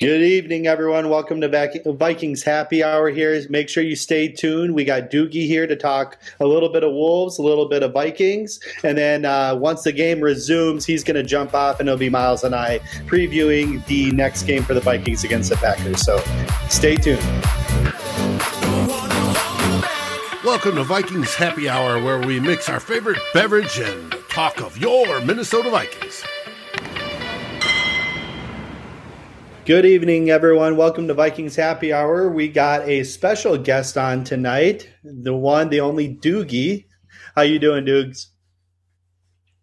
Good evening, everyone. Welcome to Vikings Happy Hour here. Make sure you stay tuned. We got Doogie here to talk a little bit of Wolves, a little bit of Vikings. And then uh, once the game resumes, he's going to jump off, and it'll be Miles and I previewing the next game for the Vikings against the Packers. So stay tuned. Welcome to Vikings Happy Hour, where we mix our favorite beverage and talk of your Minnesota Vikings. Good evening, everyone. Welcome to Vikings Happy Hour. We got a special guest on tonight, the one, the only Doogie. How you doing, Doogs?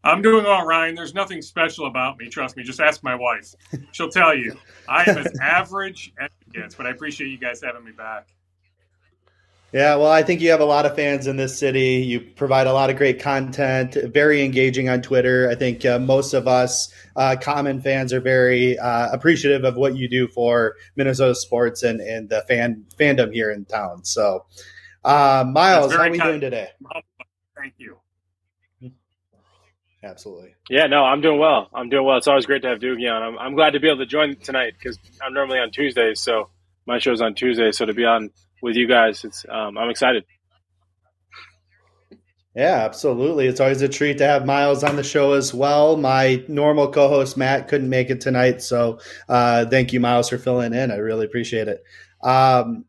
I'm doing all right. There's nothing special about me. Trust me. Just ask my wife. She'll tell you. I am as average as it gets, but I appreciate you guys having me back. Yeah, well, I think you have a lot of fans in this city. You provide a lot of great content, very engaging on Twitter. I think uh, most of us uh, common fans are very uh, appreciative of what you do for Minnesota sports and, and the fan fandom here in town. So, uh, Miles, how are we kind. doing today? Thank you. Absolutely. Yeah, no, I'm doing well. I'm doing well. It's always great to have Doogie on. I'm, I'm glad to be able to join tonight because I'm normally on Tuesdays, so my show's on Tuesday. So to be on with you guys. It's um, I'm excited. Yeah, absolutely. It's always a treat to have Miles on the show as well. My normal co-host Matt couldn't make it tonight, so uh, thank you, Miles, for filling in. I really appreciate it. Um,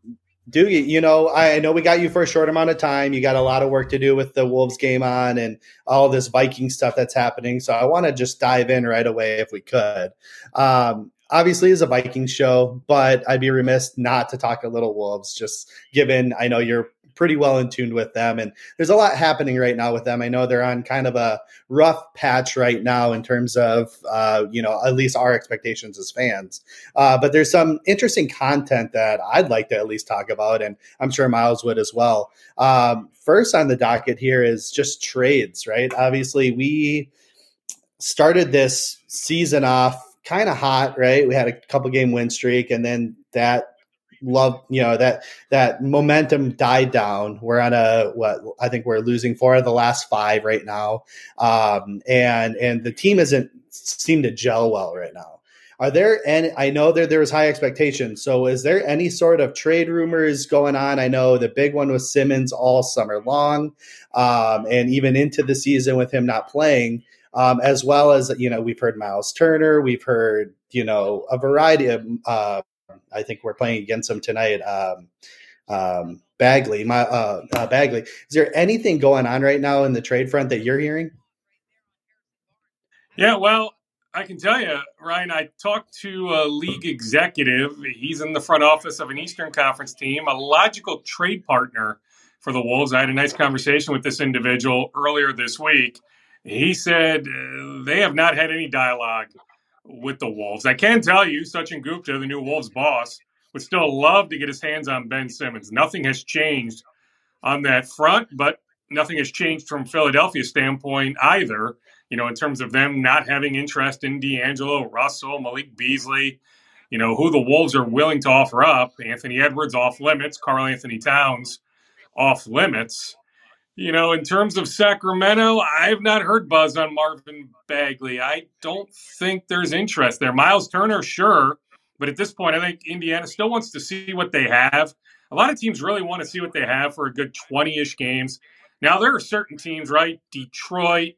Doogie, you know, I know we got you for a short amount of time. You got a lot of work to do with the Wolves game on and all this Viking stuff that's happening. So I want to just dive in right away if we could. Um, obviously is a Vikings show, but I'd be remiss not to talk a little Wolves, just given I know you're pretty well in tune with them. And there's a lot happening right now with them. I know they're on kind of a rough patch right now in terms of, uh, you know, at least our expectations as fans. Uh, but there's some interesting content that I'd like to at least talk about, and I'm sure Miles would as well. Um, first on the docket here is just trades, right? Obviously, we started this season off kind of hot, right? We had a couple game win streak, and then that love, you know, that that momentum died down. We're on a what I think we're losing four of the last five right now, um, and and the team isn't seem to gel well right now. Are there any? I know there there was high expectations. So is there any sort of trade rumors going on? I know the big one was Simmons all summer long, um, and even into the season with him not playing um, as well as you know we've heard Miles Turner, we've heard you know a variety of. Uh, I think we're playing against them tonight. Um, um, Bagley, my uh, uh, Bagley. Is there anything going on right now in the trade front that you're hearing? Yeah, well, I can tell you, Ryan. I talked to a league executive. He's in the front office of an Eastern Conference team, a logical trade partner for the Wolves. I had a nice conversation with this individual earlier this week he said uh, they have not had any dialogue with the Wolves. I can tell you, Sachin Gupta, the new Wolves boss, would still love to get his hands on Ben Simmons. Nothing has changed on that front, but nothing has changed from Philadelphia's standpoint either. You know, in terms of them not having interest in D'Angelo Russell, Malik Beasley, you know, who the Wolves are willing to offer up. Anthony Edwards off limits, Karl-Anthony Towns off limits. You know, in terms of Sacramento, I've not heard buzz on Marvin Bagley. I don't think there's interest there. Miles Turner, sure, but at this point, I think Indiana still wants to see what they have. A lot of teams really want to see what they have for a good 20 ish games. Now, there are certain teams, right? Detroit,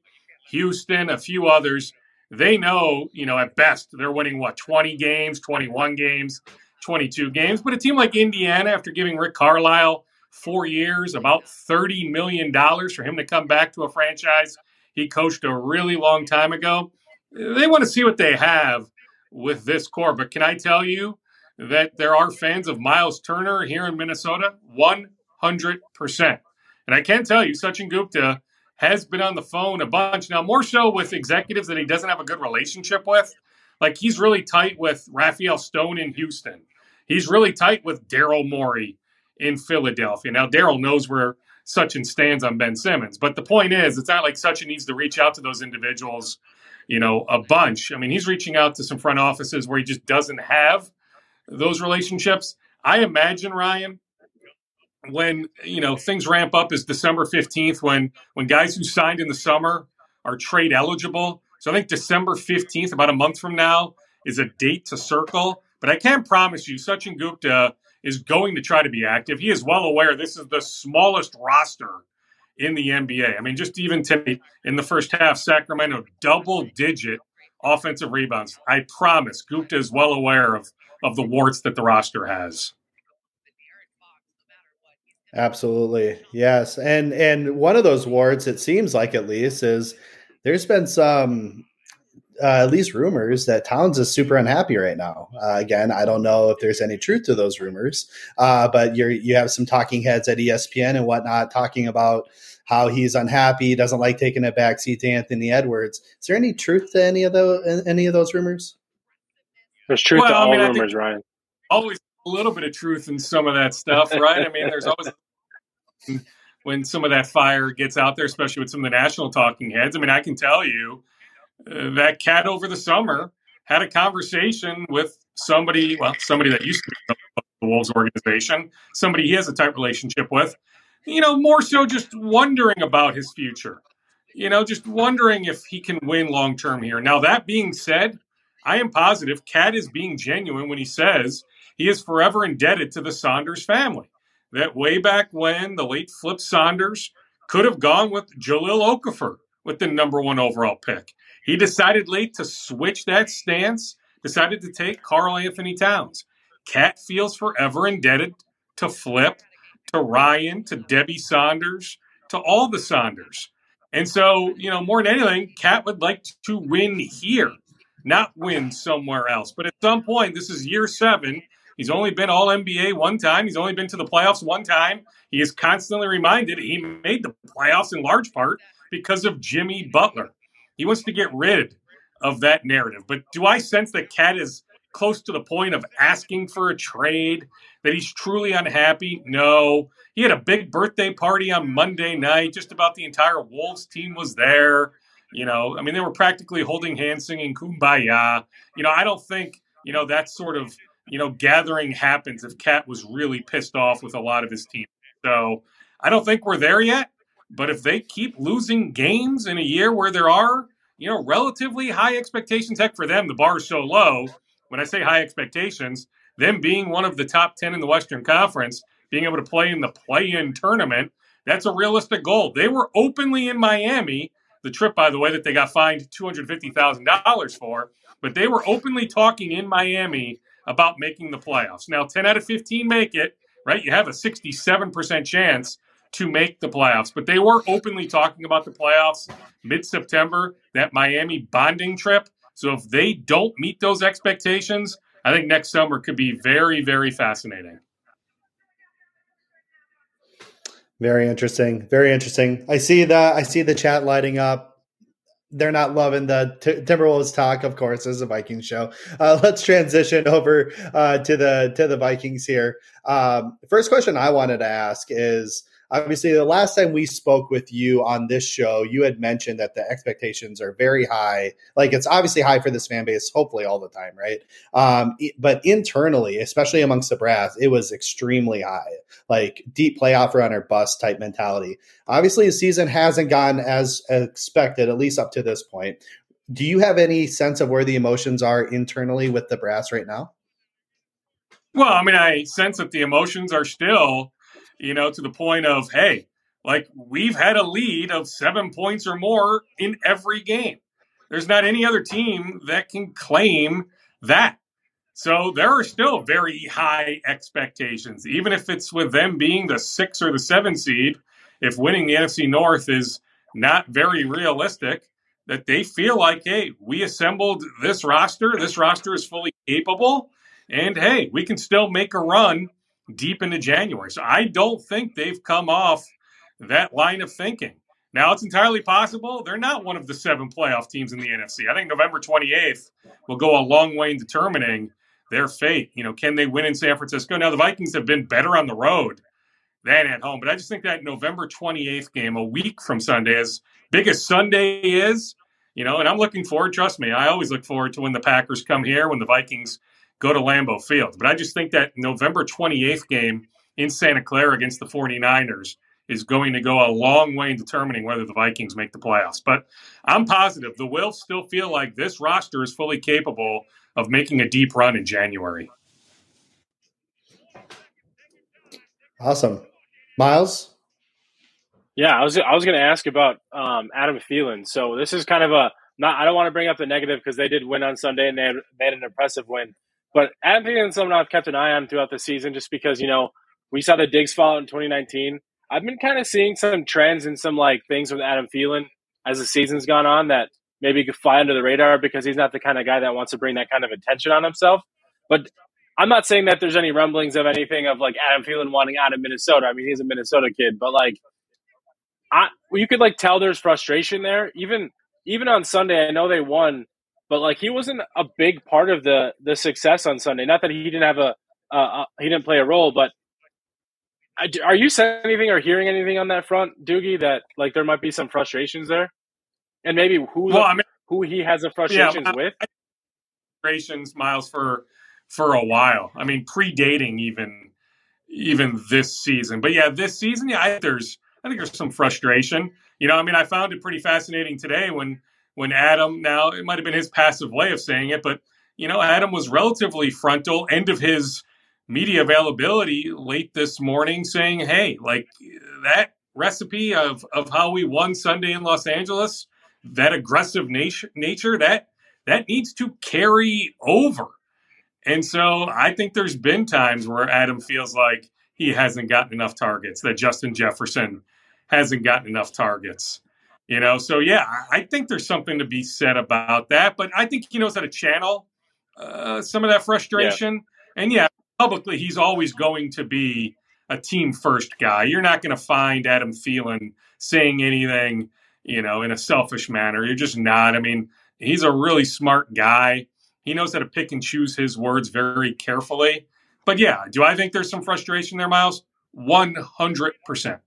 Houston, a few others. They know, you know, at best, they're winning what, 20 games, 21 games, 22 games. But a team like Indiana, after giving Rick Carlisle four years, about $30 million for him to come back to a franchise he coached a really long time ago. They want to see what they have with this core. But can I tell you that there are fans of Miles Turner here in Minnesota? 100%. And I can tell you, Sachin Gupta has been on the phone a bunch now, more so with executives that he doesn't have a good relationship with. Like he's really tight with Rafael Stone in Houston. He's really tight with Daryl Morey in Philadelphia. Now, Daryl knows where Sachin stands on Ben Simmons, but the point is, it's not like Sachin needs to reach out to those individuals, you know, a bunch. I mean, he's reaching out to some front offices where he just doesn't have those relationships. I imagine Ryan when you know things ramp up is December 15th when when guys who signed in the summer are trade eligible. So I think December 15th, about a month from now, is a date to circle But I can't promise you, Sachin Gupta is going to try to be active. He is well aware this is the smallest roster in the NBA. I mean, just even today in the first half, Sacramento double digit offensive rebounds. I promise Gupta is well aware of, of the warts that the roster has. Absolutely. Yes. And and one of those warts, it seems like at least, is there's been some uh, at least rumors that Towns is super unhappy right now. Uh, again, I don't know if there's any truth to those rumors, uh, but you you have some talking heads at ESPN and whatnot talking about how he's unhappy, doesn't like taking a backseat to Anthony Edwards. Is there any truth to any of those any of those rumors? There's truth well, to all I mean, rumors, Ryan. Always a little bit of truth in some of that stuff, right? I mean, there's always when some of that fire gets out there, especially with some of the national talking heads. I mean, I can tell you Uh, that cat over the summer had a conversation with somebody, well, somebody that used to be the Wolves organization, somebody he has a tight relationship with, you know, more so just wondering about his future, you know, just wondering if he can win long term here. Now, that being said, I am positive Cat is being genuine when he says he is forever indebted to the Saunders family. That way back when the late Flip Saunders could have gone with Jahlil Okafor with the number one overall pick. He decided late to switch that stance, decided to take Karl-Anthony Towns. Cat feels forever indebted to Flip, to Ryan, to Debbie Saunders, to all the Saunders. And so, you know, more than anything, Cat would like to win here, not win somewhere else. But at some point, this is year seven. He's only been all NBA one time. He's only been to the playoffs one time. He is constantly reminded he made the playoffs in large part because of Jimmy Butler. He wants to get rid of that narrative. But do I sense that Cat is close to the point of asking for a trade, that he's truly unhappy? No. He had a big birthday party on Monday night. Just about the entire Wolves team was there. You know, I mean, they were practically holding hands, singing Kumbaya. You know, I don't think, you know, that sort of, you know, gathering happens if Cat was really pissed off with a lot of his team. So I don't think we're there yet. But if they keep losing games in a year where there are, you know, relatively high expectations, heck, for them, the bar is so low. When I say high expectations, them being one of the top 10 in the Western Conference, being able to play in the play in tournament, that's a realistic goal. They were openly in Miami, the trip, by the way, that they got fined $250,000 for, but they were openly talking in Miami about making the playoffs. Now, 10 out of 15 make it, right? You have a 67% chance to make the playoffs. But they were openly talking about the playoffs mid September, that Miami bonding trip. So if they don't meet those expectations, I think next summer could be very, very fascinating. Very interesting. Very interesting. I see the I see the chat lighting up. They're not loving the T- Timberwolves talk, of course, as a Vikings show. Uh, let's transition over uh, to the to the Vikings here. Um, first question I wanted to ask is obviously the last time we spoke with you on this show you had mentioned that the expectations are very high. Like it's obviously high for this fan base hopefully all the time right? Um, but internally especially amongst the brass it was extremely high. Like deep playoff run or bust type mentality. Obviously the season hasn't gone as expected at least up to this point. Do you have any sense of where the emotions are internally with the brass right now? Well i mean i sense that the emotions are still you know, to the point of, hey, like we've had a lead of seven points or more in every game. There's not any other team that can claim that. So there are still very high expectations, even if it's with them being the six or the seven seed. If winning the NFC North is not very realistic, that they feel like, hey, we assembled this roster. This roster is fully capable. And hey, we can still make a run deep into January. So I don't think they've come off that line of thinking. Now, it's entirely possible they're not one of the seven playoff teams in the NFC. I think November 28th will go a long way in determining their fate. You know, can they win in San Francisco? Now, the Vikings have been better on the road than at home, but I just think that November 28th game, a week from Sunday, as big as Sunday is, you know, and I'm looking forward, trust me, I always look forward to when the Packers come here, when the Vikings go to Lambeau Field. But I just think that November 28th game in Santa Clara against the 49ers is going to go a long way in determining whether the Vikings make the playoffs. But I'm positive the Wilfs still feel like this roster is fully capable of making a deep run in January. Awesome. Miles? Yeah, I was I was going to ask about um, Adam Thielen. So this is kind of a not. I don't want to bring up the negative because they did win on Sunday and they had, they had an impressive win. But Adam Thielen is someone I've kept an eye on throughout the season, just because you know we saw the Diggs fall in 2019. I've been kind of seeing some trends and some like things with Adam Thielen as the season's gone on that maybe could fly under the radar because he's not the kind of guy that wants to bring that kind of attention on himself. But I'm not saying that there's any rumblings of anything of like Adam Thielen wanting out of Minnesota. I mean, he's a Minnesota kid, but like, I you could like tell there's frustration there. Even even on Sunday, I know they won, but like he wasn't a big part of the the success on Sunday. Not that he didn't have a uh, he didn't play a role, but are you saying anything or hearing anything on that front, Doogie? That like there might be some frustrations there, and maybe who well, the, I mean, who he has the frustrations yeah, with. Frustrations, Miles, for for a while. I mean, predating even even this season. But yeah, this season, yeah, I, there's I think there's some frustration. You know, I mean, I found it pretty fascinating today when when Adam. Now it might have been his passive way of saying it, but you know, Adam was relatively frontal. End of his media availability late this morning saying, hey, like that recipe of, of how we won Sunday in Los Angeles, that aggressive nature, nature that that needs to carry over. And so I think there's been times where Adam feels like he hasn't gotten enough targets, that Justin Jefferson hasn't gotten enough targets. You know, so yeah, I think there's something to be said about that. But I think he knows how to channel uh, some of that frustration. Yeah. And yeah, publicly, he's always going to be a team first guy. You're not going to find Adam Thielen saying anything, you know, in a selfish manner. You're just not. I mean, he's a really smart guy. He knows how to pick and choose his words very carefully. But yeah, do I think there's some frustration there, Miles? 100%.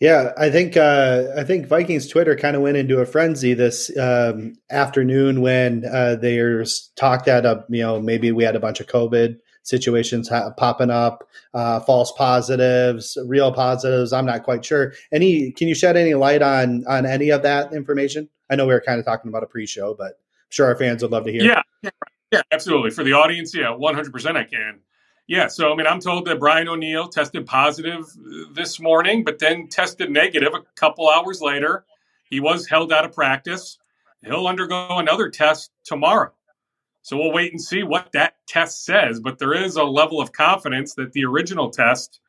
Yeah, I think uh, I think Vikings Twitter kind of went into a frenzy this um, afternoon when uh, there's talk that uh, you know maybe we had a bunch of COVID situations ha- popping up, uh, false positives, real positives. I'm not quite sure. Any? Can you shed any light on on any of that information? I know we were kind of talking about a pre-show, but I'm sure our fans would love to hear. Yeah, yeah, absolutely. For the audience, yeah, 100. percent I can. Yeah, so I mean, I'm told that Brian O'Neill tested positive uh, this morning, but then tested negative a couple hours later. He was held out of practice. He'll undergo another test tomorrow. So we'll wait and see what that test says. But there is a level of confidence that the original test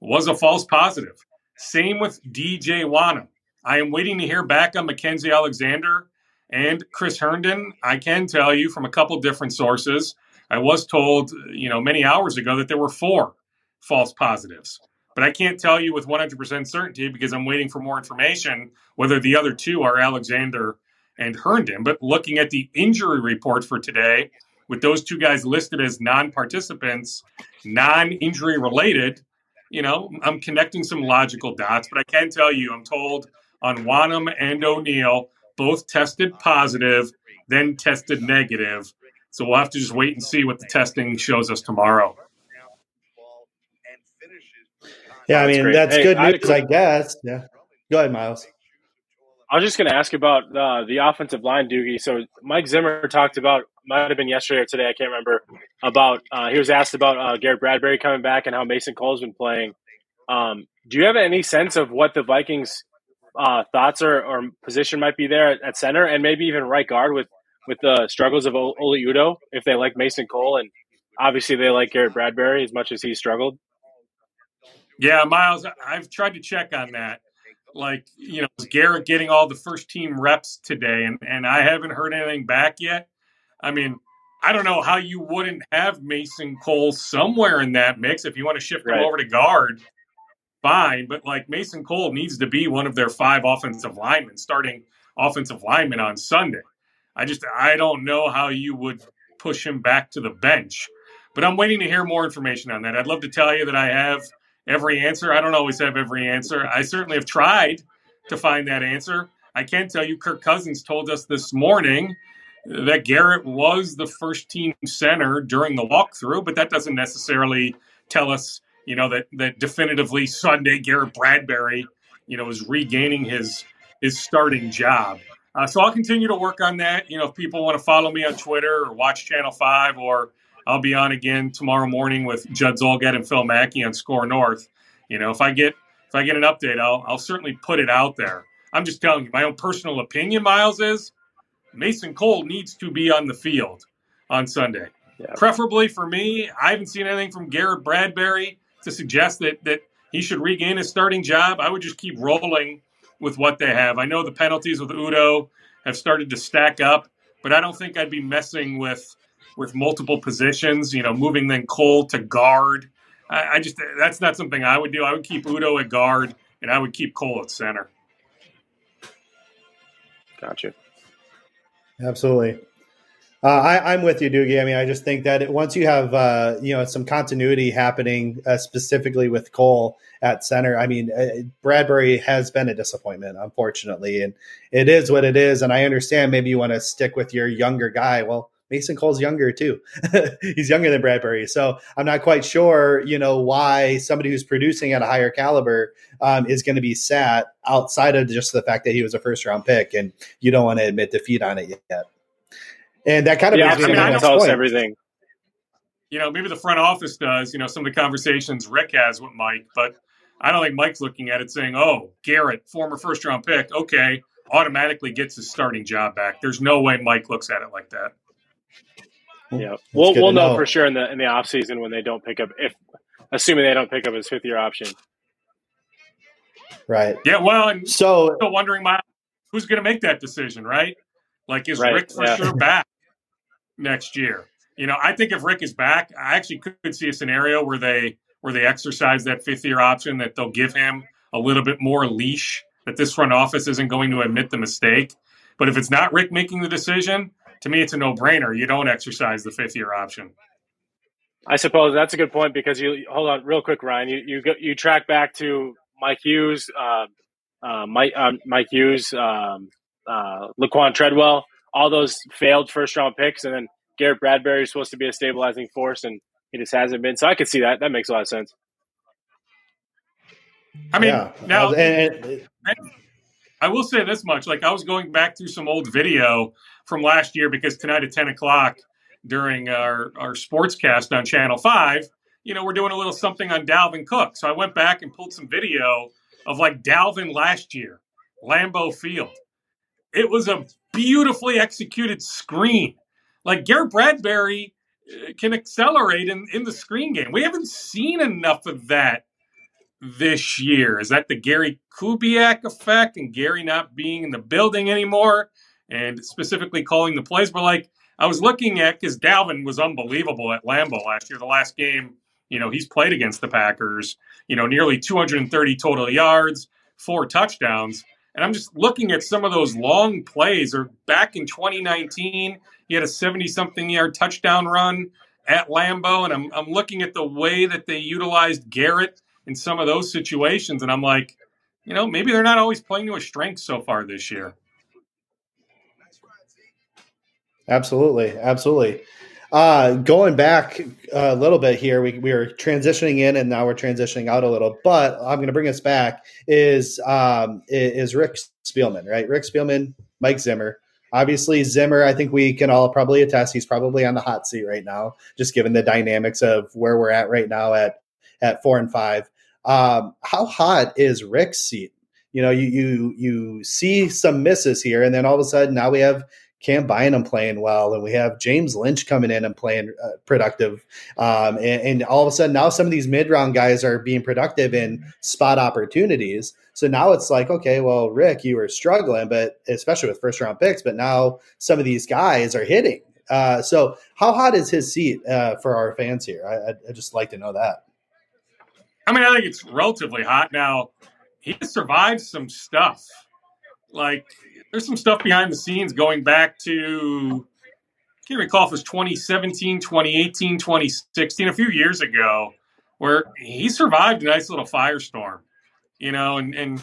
was a false positive. Same with DJ Wonnum. I am waiting to hear back on Mackensie Alexander and Chris Herndon. I can tell you from a couple different sources I was told, you know, many hours ago that there were four false positives. But I can't tell you with 100% certainty because I'm waiting for more information whether the other two are Alexander and Herndon. But looking at the injury report for today, with those two guys listed as non participants, non injury related, you know, I'm connecting some logical dots. But I can tell you, I'm told on Wonnum and O'Neill, both tested positive, then tested negative. So we'll have to just wait and see what the testing shows us tomorrow. Yeah, I mean that's, that's hey, good news, I, I, guess. Yeah, go ahead, Miles. I was just going to ask about uh, the offensive line, Doogie. So Mike Zimmer talked about might have been yesterday or today, I can't remember. About uh, he was asked about uh, Garrett Bradbury coming back and how Mason Cole's been playing. Um, do you have any sense of what the Vikings' uh, thoughts or, or, position might be there at, at, center, and maybe even right guard with with the struggles of Oli Udoh, if they like Mason Cole and obviously they like Garrett Bradbury as much as he struggled. Yeah, Miles, I've tried to check on that. Like, you know, is Garrett getting all the first team reps today? And, and I haven't heard anything back yet. I mean, I don't know how you wouldn't have Mason Cole somewhere in that mix if you want to shift right. him over to guard. Fine, but like Mason Cole needs to be one of their five offensive linemen, starting offensive linemen on Sunday. I just I don't know how you would push him back to the bench. But I'm waiting to hear more information on that. I'd love to tell you that I have every answer. I don't always have every answer. I certainly have tried to find that answer. I can tell you Kirk Cousins told us this morning that Garrett was the first team center during the walkthrough, but that doesn't necessarily tell us you know, that that definitively Sunday Garrett Bradbury, you know, is regaining his his starting job. Uh, so I'll continue to work on that. You know, if people want to follow me on Twitter or watch Channel Five, or I'll be on again tomorrow morning with Judd Zulgad and Phil Mackey on SKOR North. You know, if I get if I get an update, I'll I'll certainly put it out there. I'm just telling you, my own personal opinion, Miles, is Mason Cole needs to be on the field on Sunday. Yeah. Preferably for me, I haven't seen anything from Garrett Bradbury to suggest that that he should regain his starting job. I would just keep rolling with what they have. I know the penalties with Udoh have started to stack up, but I don't think I'd be messing with with multiple positions. You know, moving then Cole to guard. I, I just that's not something I would do. I would keep Udoh at guard, and I would keep Cole at center. Gotcha. Absolutely. Uh, I, am with you, Doogie. I mean, I just think that it, once you have uh, you know some continuity happening, uh, specifically with Cole at center, I mean, uh, Bradbury has been a disappointment, unfortunately, and it is what it is. And I understand maybe you want to stick with your younger guy. Well, Mason Cole's younger too; he's younger than Bradbury, so I'm not quite sure, you know, why somebody who's producing at a higher caliber um, is going to be sat outside of just the fact that he was a first round pick, and you don't want to admit defeat on it yet. And that kind of yeah, I mean, I tells everything. You know, maybe the front office does. You know, some of the conversations Rick has with Mike, but I don't think Mike's looking at it saying, "Oh, Garrett, former first round pick, okay, automatically gets his starting job back." There's no way Mike looks at it like that. Yeah, we'll we'll know, know, for sure in the in the off season when they don't pick up if assuming they don't pick up his fifth year option. Right. Yeah. Well, and so I'm still wondering my who's going to make that decision, right? Like, is right. Rick for yeah. sure back next year? You know, I think if Rick is back, I actually could see a scenario where they where they exercise that fifth year option that they'll give him a little bit more leash. That this front office isn't going to admit the mistake. But if it's not Rick making the decision, to me, it's a no brainer. You don't exercise the fifth year option. I suppose that's a good point because you hold on real quick, Ryan. You you you track back to Mike Hughes, uh, uh, Mike um, Mike Hughes, um, uh, Laquan Treadwell, all those failed first round picks, and then Garrett Bradbury is supposed to be a stabilizing force, and he just hasn't been. So I could see that. That makes a lot of sense. I mean, yeah. now and, and, I will say this much: like I was going back through some old video from last year because tonight at ten o'clock during our our sports cast on Channel Five, you know, we're doing a little something on Dalvin Cook. So I went back and pulled some video of like Dalvin last year, Lambeau Field it was a beautifully executed screen. Like Garrett Bradbury uh, can accelerate in, in the screen game. We haven't seen enough of that this year. Is that the Gary Kubiak effect and Gary not being in the building anymore and specifically calling the plays? But like I was looking at because Dalvin was unbelievable at Lambeau last year. The last game, you know, he's played against the Packers, you know, nearly 230 total yards, four touchdowns. And I'm just looking at some of those long plays. Or back in 2019, he had a 70 something yard touchdown run at Lambeau. And I'm, I'm looking at the way that they utilized Garrett in some of those situations. And I'm like, you know, maybe they're not always playing to a strength so far this year. Absolutely. Absolutely. Uh, going back a little bit here, we, we were transitioning in and now we're transitioning out a little, but I'm going to bring us back is, um, is Rick Spielman, right? Rick Spielman, Mike Zimmer. Obviously, Zimmer, I think we can all probably attest he's probably on the hot seat right now, just given the dynamics of where we're at right now at, at four and five. Um, how hot is Rick's seat? You know, you, you, you see some misses here, and then all of a sudden now we have Cam Bynum playing well, and we have James Lynch coming in and playing uh, productive. Um, and, and, all of a sudden, now some of these mid round guys are being productive in spot opportunities. So now it's like, okay, well, Rick, you were struggling, but especially with first round picks, but now some of these guys are hitting. Uh, so how hot is his seat uh, for our fans here? I, I just like to know that. I mean, I think it's relatively hot now. He survived some stuff like there's some stuff behind the scenes going back to I can't recall if it was 2017, 2018, 2016, a few years ago, where he survived a nice little firestorm, you know, and, and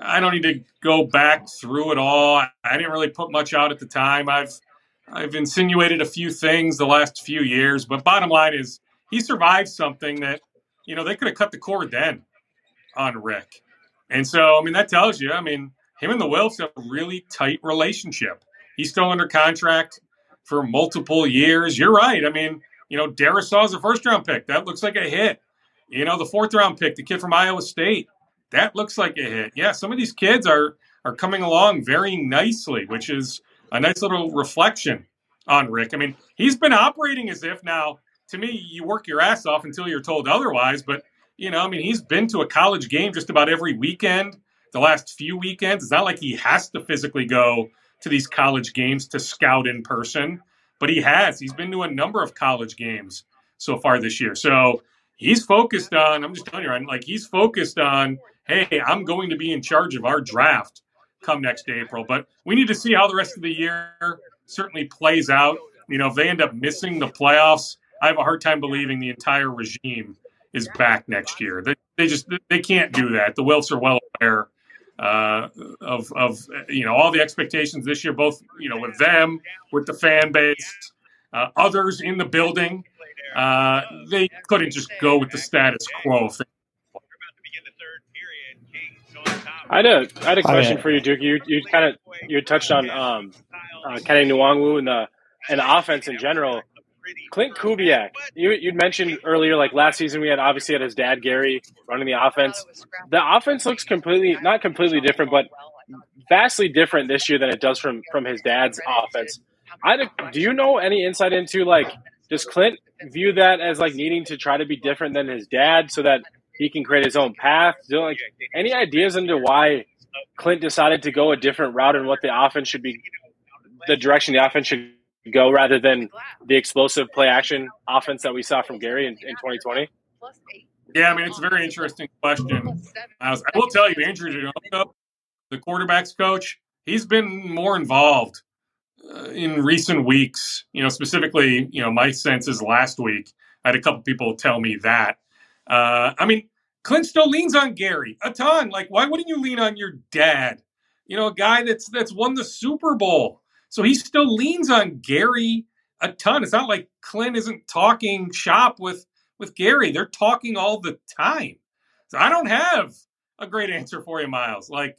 I don't need to go back through it all. I didn't really put much out at the time. I've I've insinuated a few things the last few years, but bottom line is he survived something that you know, they could have cut the cord then on Rick. And so, I mean, that tells you, I mean, him and the Wilfs have a really tight relationship. He's still under contract for multiple years. You're right. I mean, you know, Darrisaw's a first round pick. That looks like a hit. You know, the fourth round pick, the kid from Iowa State, that looks like a hit. Yeah, some of these kids are are coming along very nicely, which is a nice little reflection on Rick. I mean, he's been operating as if now, to me, you work your ass off until you're told otherwise. But, you know, I mean, he's been to a college game just about every weekend, the last few weekends. It's not like he has to physically go to these college games to scout in person, but he has. He's been to a number of college games so far this year. So he's focused on, I'm just telling you, like he's focused on, hey, I'm going to be in charge of our draft come next April. But we need to see how the rest of the year certainly plays out. You know, if they end up missing the playoffs, I have a hard time believing the entire regime is back next year. They, they just they can't do that. The Wilfs are well aware uh, of of you know all the expectations this year, both you know with them, with the fan base, uh, others in the building. Uh, they couldn't just go with the status quo. I had a I had a question for you, Duke. You you kind of you touched on um, uh, Kene Nwangwu and the and the offense in general. Klint Kubiak, you you mentioned earlier, like last season, we had obviously had his dad Gary running the offense. The offense looks completely not completely different, but vastly different this year than it does from from his dad's offense. I do you know any insight into like does Klint view that as like needing to try to be different than his dad so that he can create his own path? Do like any ideas into why Klint decided to go a different route and what the offense should be, the direction the offense should go rather than the explosive play action offense that we saw from Gary in, in 2020? Yeah, I mean, it's a very interesting question. I, was, I will tell you, Andrew Janocko, the quarterback's coach, he's been more involved uh, in recent weeks. You know, specifically, you know, my sense is last week. I had a couple people tell me that. Uh, I mean, Klint still leans on Gary a ton. Like, why wouldn't you lean on your dad? You know, a guy that's that's won the Super Bowl. So he still leans on Gary a ton. It's not like Klint isn't talking shop with with Gary. They're talking all the time. So I don't have a great answer for you, Miles. Like,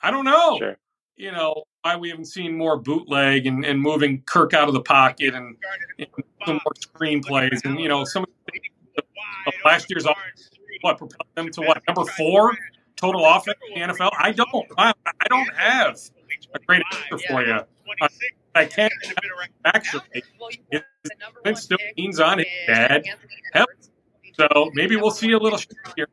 I don't know. Sure. You know, why we haven't seen more bootleg and, and moving Kirk out of the pocket and, and some more screenplays and you know some of, last year's offense, what propelled them to what number four total offense in the NFL. I don't. I, I don't have a great answer for you. I can't actually. It still leans on his dad. Help. So maybe we'll see a little here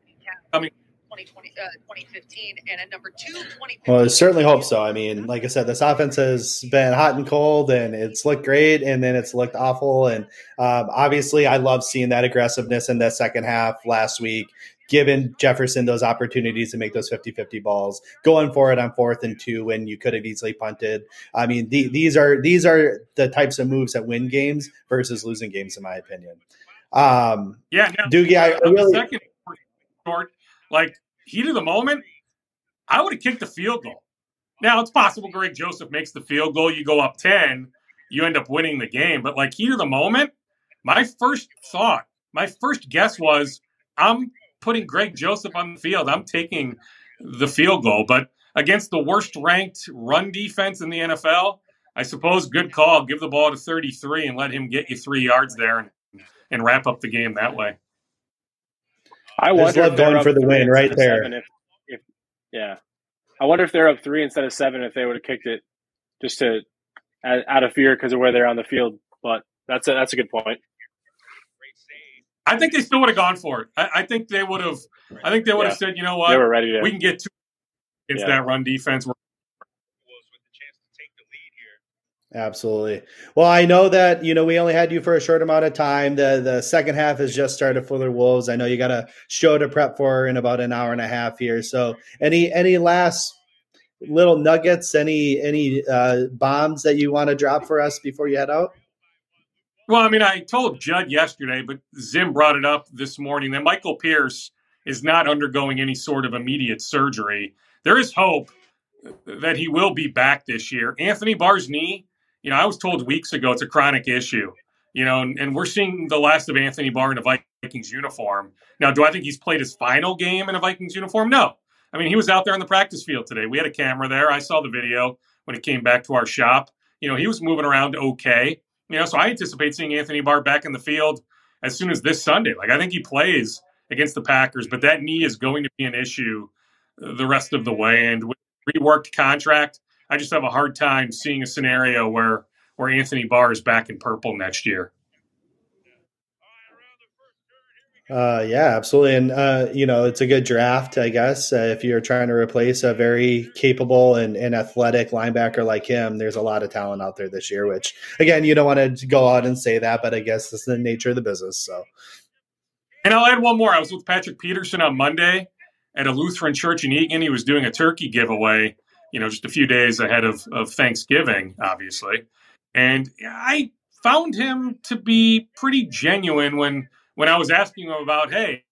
coming 2015 and at number two, Well, I certainly hope so. I mean, like I said, this offense has been hot and cold, and it's looked great, and then it's looked awful. And um, obviously, I love seeing that aggressiveness in the second half last week given Jefferson those opportunities to make those 50-50 balls, going for it on fourth and two when you could have easily punted. I mean, the, these are these are the types of moves that win games versus losing games, in my opinion. Um, yeah, now, Doogie, I, I really second short, like heat of the moment, I would have kicked the field goal. Now it's possible Greg Joseph makes the field goal, you go up ten, you end up winning the game. But like heat of the moment, my first thought, my first guess was I'm putting Greg Joseph on the field. I'm taking the field goal, but against the worst ranked run defense in the NFL, I suppose good call. Give the ball to 33 and let him get you three yards there and, and wrap up the game that way. I wonder if going for the win right there. If, if, yeah, I wonder if they're up three instead of seven if they would have kicked it just to out of fear because of where they're on the field. But that's a that's a good point. I think they still would have gone for it. I, I think they would have. I think they would yeah. have said, you know what, they were ready to. We can get two against yeah. that run defense. We're- Absolutely. Well, I know that you know we only had you for a short amount of time. The the second half has just started for the Wolves. I know you got a show to prep for in about an hour and a half here. So, any any last little nuggets, any any uh, bombs that you want to drop for us before you head out? Well, I mean, I told Judd yesterday, but Zim brought it up this morning that Michael Pierce is not undergoing any sort of immediate surgery. There is hope that he will be back this year. Anthony Barr's knee, you know, I was told weeks ago it's a chronic issue. you know, and, and we're seeing the last of Anthony Barr in a Vikings uniform. Now, do I think he's played his final game in a Vikings uniform? No. I mean, he was out there on the practice field today. We had a camera there. I saw the video when it came back to our shop. You know, he was moving around okay. You know, so I anticipate seeing Anthony Barr back in the field as soon as this Sunday. Like, I think he plays against the Packers, but that knee is going to be an issue the rest of the way. And with reworked contract, I just have a hard time seeing a scenario where where Anthony Barr is back in purple next year. Uh, yeah, absolutely. And, uh, you know, it's a good draft, I guess. Uh, if you're trying to replace a very capable and, and athletic linebacker like him, there's a lot of talent out there this year, which, again, you don't want to go out and say that, but I guess is the nature of the business. So, and I'll add one more. I was with Patrick Peterson on Monday at a Lutheran church in Eagan. He was doing a turkey giveaway, you know, just a few days ahead of, of Thanksgiving, obviously. And I found him to be pretty genuine when when I was asking him about, hey,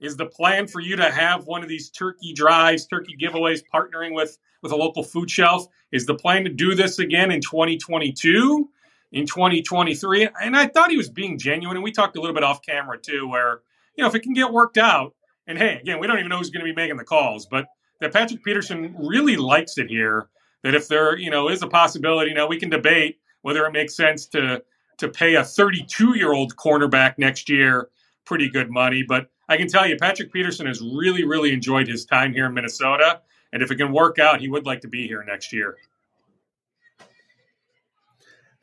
is the plan for you to have one of these turkey drives, turkey giveaways, partnering with with a local food shelf? Is the plan to do this again in 2022, in 2023? And I thought he was being genuine. And we talked a little bit off camera too, where you know if it can get worked out. And hey, again, we don't even know who's going to be making the calls, but that Patrick Peterson really likes it here. That if there, you know, is a possibility, now we can debate whether it makes sense to to pay a 32 year old cornerback next year pretty good money. But I can tell you, Patrick Peterson has really, really enjoyed his time here in Minnesota. And if it can work out, he would like to be here next year.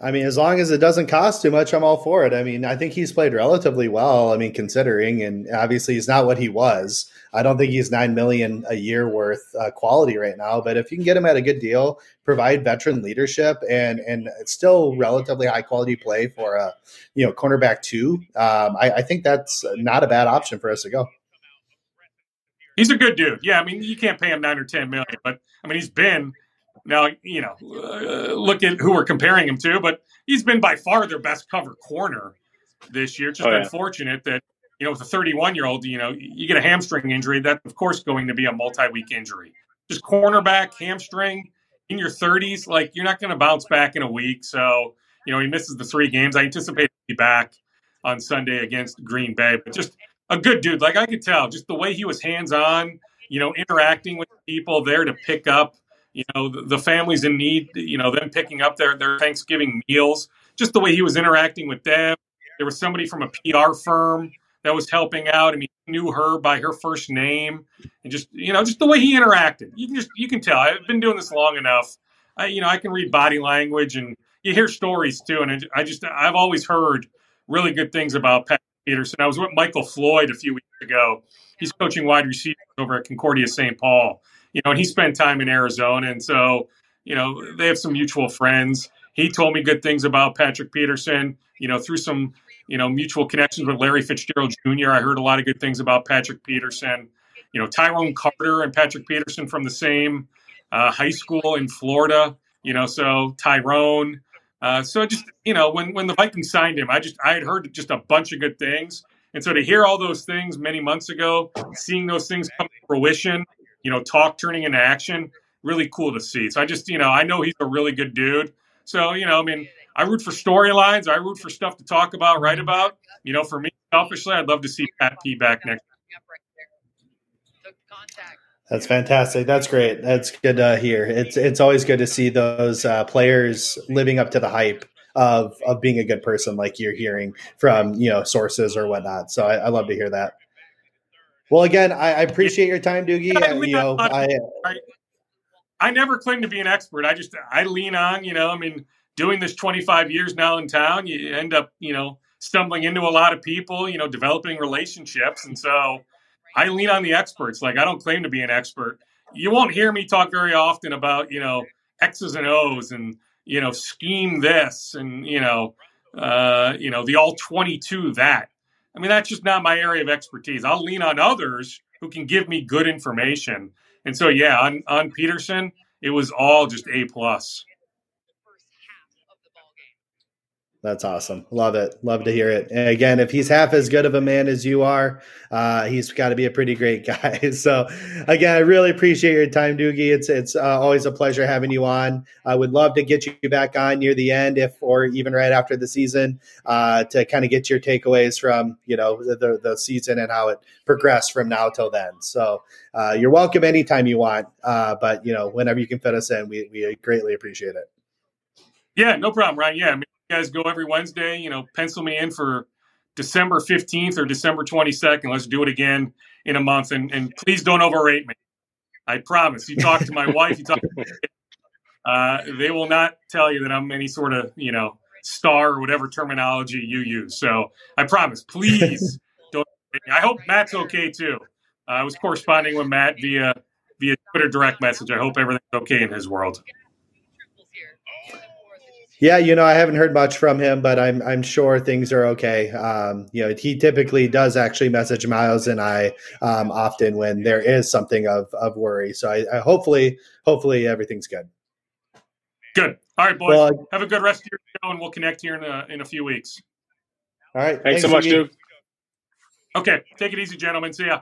I mean, as long as it doesn't cost too much, I'm all for it. I mean, I think he's played relatively well. I mean, considering, and obviously he's not what he was. I don't think he's nine million a year worth uh, quality right now. But if you can get him at a good deal, provide veteran leadership, and and still relatively high quality play for a you know cornerback two, um, I, I think that's not a bad option for us to go. He's a good dude. Yeah, I mean, you can't pay him nine or ten million, but I mean, he's been now, you know, uh, look at who we're comparing him to, but he's been by far their best cover corner this year. It's just oh, yeah. unfortunate that, you know, with a 31 year old, you know, you get a hamstring injury. That's, of course, going to be a multi week injury. Just cornerback, hamstring in your 30s, like you're not going to bounce back in a week. So, you know, he misses the three games. I anticipate he'll be back on Sunday against Green Bay, but just a good dude. Like I could tell, just the way he was hands on, you know, interacting with people there to pick up you know the, the families in need you know them picking up their their thanksgiving meals just the way he was interacting with them. There was somebody from a pr firm that was helping out. Mean he knew her by her first name and just you know just the way he interacted. You can just you can tell. I've been doing this long enough. I you know i can read body language and you hear stories too. And i just i've always heard really good things about pat peterson. I was with michael floyd a few weeks ago. He's coaching wide receivers over at concordia st paul you know, and he spent time in Arizona, and so you know they have some mutual friends. He told me good things about Patrick Peterson. You know, through some you know mutual connections with Larry Fitzgerald Jr. I heard a lot of good things about Patrick Peterson. You know, Tyrone Carter and Patrick Peterson from the same uh, high school in Florida. You know, so Tyrone. Uh, so just you know, when when the Vikings signed him, I just I had heard just a bunch of good things, and so to hear all those things many months ago, seeing those things come to fruition, you know, talk turning into action. Really cool to see. So I just, you know, I know he's a really good dude. So, you know, I mean, I root for storylines. I root for stuff to talk about, write about. You know, for me, selfishly, I'd love to see Pat P back next. That's fantastic. That's great. That's good to hear. It's it's always good to see those uh, players living up to the hype of of being a good person, like you're hearing from you know sources or whatnot. So I, I love to hear that. Well, again, I, I appreciate your time, Doogie. I, you know, I, I never claim to be an expert. I just I lean on, you know, I mean, doing this 25 years now in town, you end up, you know, stumbling into a lot of people, you know, developing relationships, and so I lean on the experts. Like I don't claim to be an expert. You won't hear me talk very often about, you know, X's and O's and you know, scheme this and you know, uh, you know, the all 22 that. I mean, that's just not my area of expertise. I'll lean on others who can give me good information. And so, yeah, on, on Peterson, it was all just A plus. That's awesome. Love it. Love to hear it. And again, if he's half as good of a man as you are, uh, he's got to be a pretty great guy. so, again, I really appreciate your time, Doogie. It's it's uh, always a pleasure having you on. I would love to get you back on near the end, if or even right after the season, uh, to kind of get your takeaways from you know the the season and how it progressed from now till then. So, uh, you're welcome anytime you want. Uh, but you know, whenever you can fit us in, we we greatly appreciate it. Yeah, no problem, Ryan. Yeah, I mean, guys go every Wednesday. You know, pencil me in for December 15th or December 22nd. Let's do it again in a month. And, and please don't overrate me. I promise. You talk to my wife, you talk to uh, they will not tell you that I'm any sort of, you know, star or whatever terminology you use. So I promise, please don't. I hope Matt's okay too. Uh, I was corresponding with Matt via via Twitter direct message. I hope everything's okay in his world. Yeah, you know, I haven't heard much from him, but I'm I'm sure things are okay. Um, you know, he typically does actually message Miles and I um, often when there is something of of worry. So I, I hopefully hopefully everything's good. Good. All right, boys. Well, Have a good rest of your show, and we'll connect here in a in a few weeks. All right. Thanks, thanks so much, dude. Okay, take it easy, gentlemen. See ya.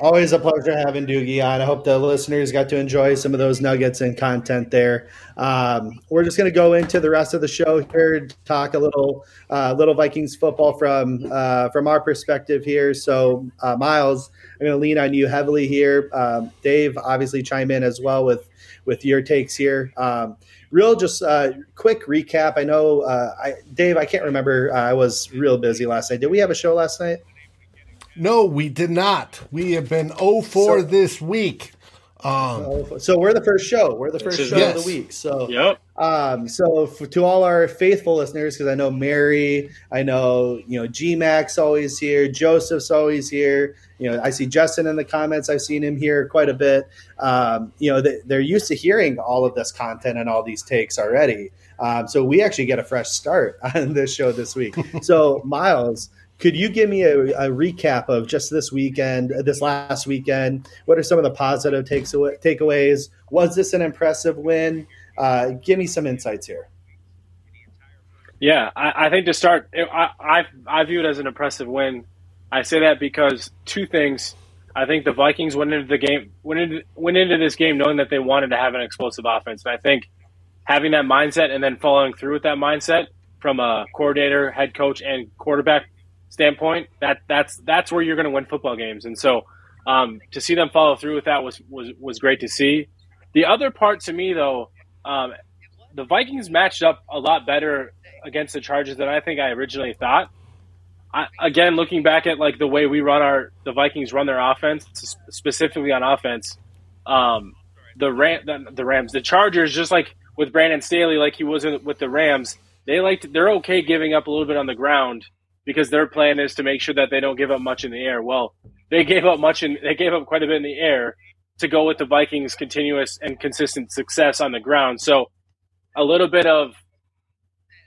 Always a pleasure having Doogie on. I hope the listeners got to enjoy some of those nuggets and content there. Um, we're just going to go into the rest of the show here, talk a little, uh, little Vikings football from uh, from our perspective here. So, uh, Miles, I'm going to lean on you heavily here. Um, Dave, obviously, chime in as well with with your takes here. Um, real, just uh, quick recap. I know, uh, I, Dave, I can't remember. I was real busy last night. Did we have a show last night? No, we did not. We have been 0 4 so, this week. Um, so we're the first show. We're the first show yes. of the week. So, yep. Um, so for, to all our faithful listeners, because I know Mary, I know you know G Max always here, Joseph's always here. You know, I see Justin in the comments. I've seen him here quite a bit. Um, you know, they, are used to hearing all of this content and all these takes already. Um, so we actually get a fresh start on this show this week. so Miles. Could you give me a, a, recap of just this weekend, this last weekend? What are some of the positive takes away, takeaways? Was this an impressive win? Uh, give me some insights here. Yeah, I, I think to start, I, I, I view it as an impressive win. I say that because two things. I think the Vikings went into the game went into, went into this game knowing that they wanted to have an explosive offense, and I think having that mindset and then following through with that mindset from a coordinator, head coach, and quarterback standpoint, that that's that's where you're going to win football games. And so um, to see them follow through with that was was was great to see. The other part to me though, um, the Vikings matched up a lot better against the Chargers than I think I originally thought. I, again, looking back at like the way we run our the Vikings run their offense, specifically on offense, um, the Ram the, the Rams, the Chargers, just like with Brandon Staley, like he was with the Rams, they like they're okay giving up a little bit on the ground because their plan is to make sure that they don't give up much in the air. Well, they gave up much and they gave up quite a bit in the air to go with the Vikings' continuous and consistent success on the ground. So a little bit of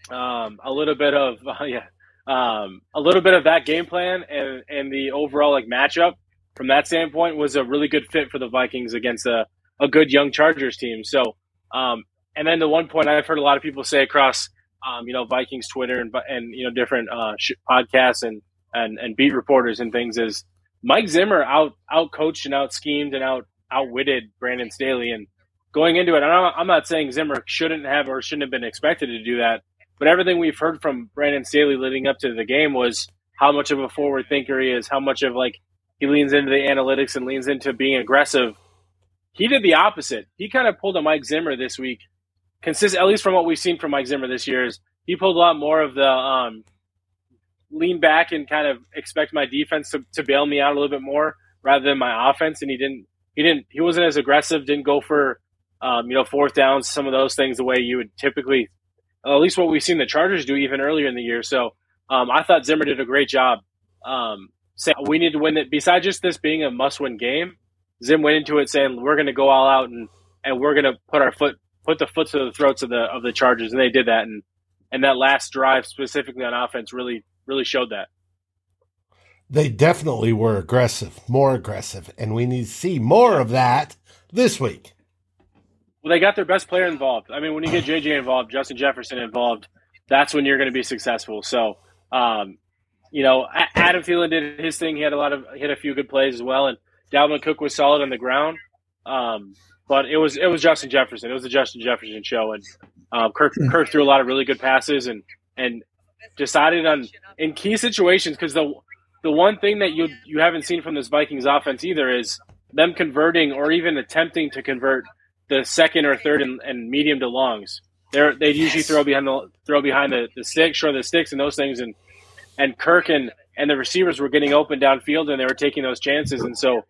um, a little bit of uh, yeah um, a little bit of that game plan and and the overall like matchup from that standpoint was a really good fit for the Vikings against a, a good young Chargers team. So um, and then the one point I've heard a lot of people say across um, you know, Vikings Twitter and and you know different uh, sh- podcasts and, and and beat reporters and things is Mike Zimmer out out coached and out schemed and out outwitted Brandon Staley and going into it. I'm not saying Zimmer shouldn't have or shouldn't have been expected to do that, but everything we've heard from Brandon Staley leading up to the game was how much of a forward thinker he is, how much of like he leans into the analytics and leans into being aggressive. He did the opposite. He kind of pulled a Mike Zimmer this week consist at least from what we've seen from Mike Zimmer this year is he pulled a lot more of the um, lean back and kind of expect my defense to, to bail me out a little bit more rather than my offense, and he didn't he didn't he wasn't as aggressive, didn't go for um, you know fourth downs, some of those things the way you would typically at least what we've seen the Chargers do even earlier in the year. So um, I thought Zimmer did a great job. Um, saying we need to win it. Besides just this being a must-win game, Zim went into it saying we're going to go all out and and we're going to put our foot put the foot to the throats of the of the Chargers, and they did that. And and that last drive specifically on offense really really showed that. They definitely were aggressive, more aggressive, and we need to see more of that this week. Well, they got their best player involved. I mean, when you get JJ involved, Justin Jefferson involved, that's when you're going to be successful. So, um, you know, Adam Thielen did his thing. He had a lot of hit a few good plays as well, and Dalvin Cook was solid on the ground. Um, but it was it was Justin Jefferson. It was the Justin Jefferson show, and um, Kirk hmm. Kirk threw a lot of really good passes and and decided on in key situations because the the one thing that you you haven't seen from this Vikings offense either is them converting or even attempting to convert the second or third and, and medium to longs. They're they usually throw behind the throw behind the, the sticks, short the sticks and those things and and Kirk and, and the receivers were getting open downfield and they were taking those chances and so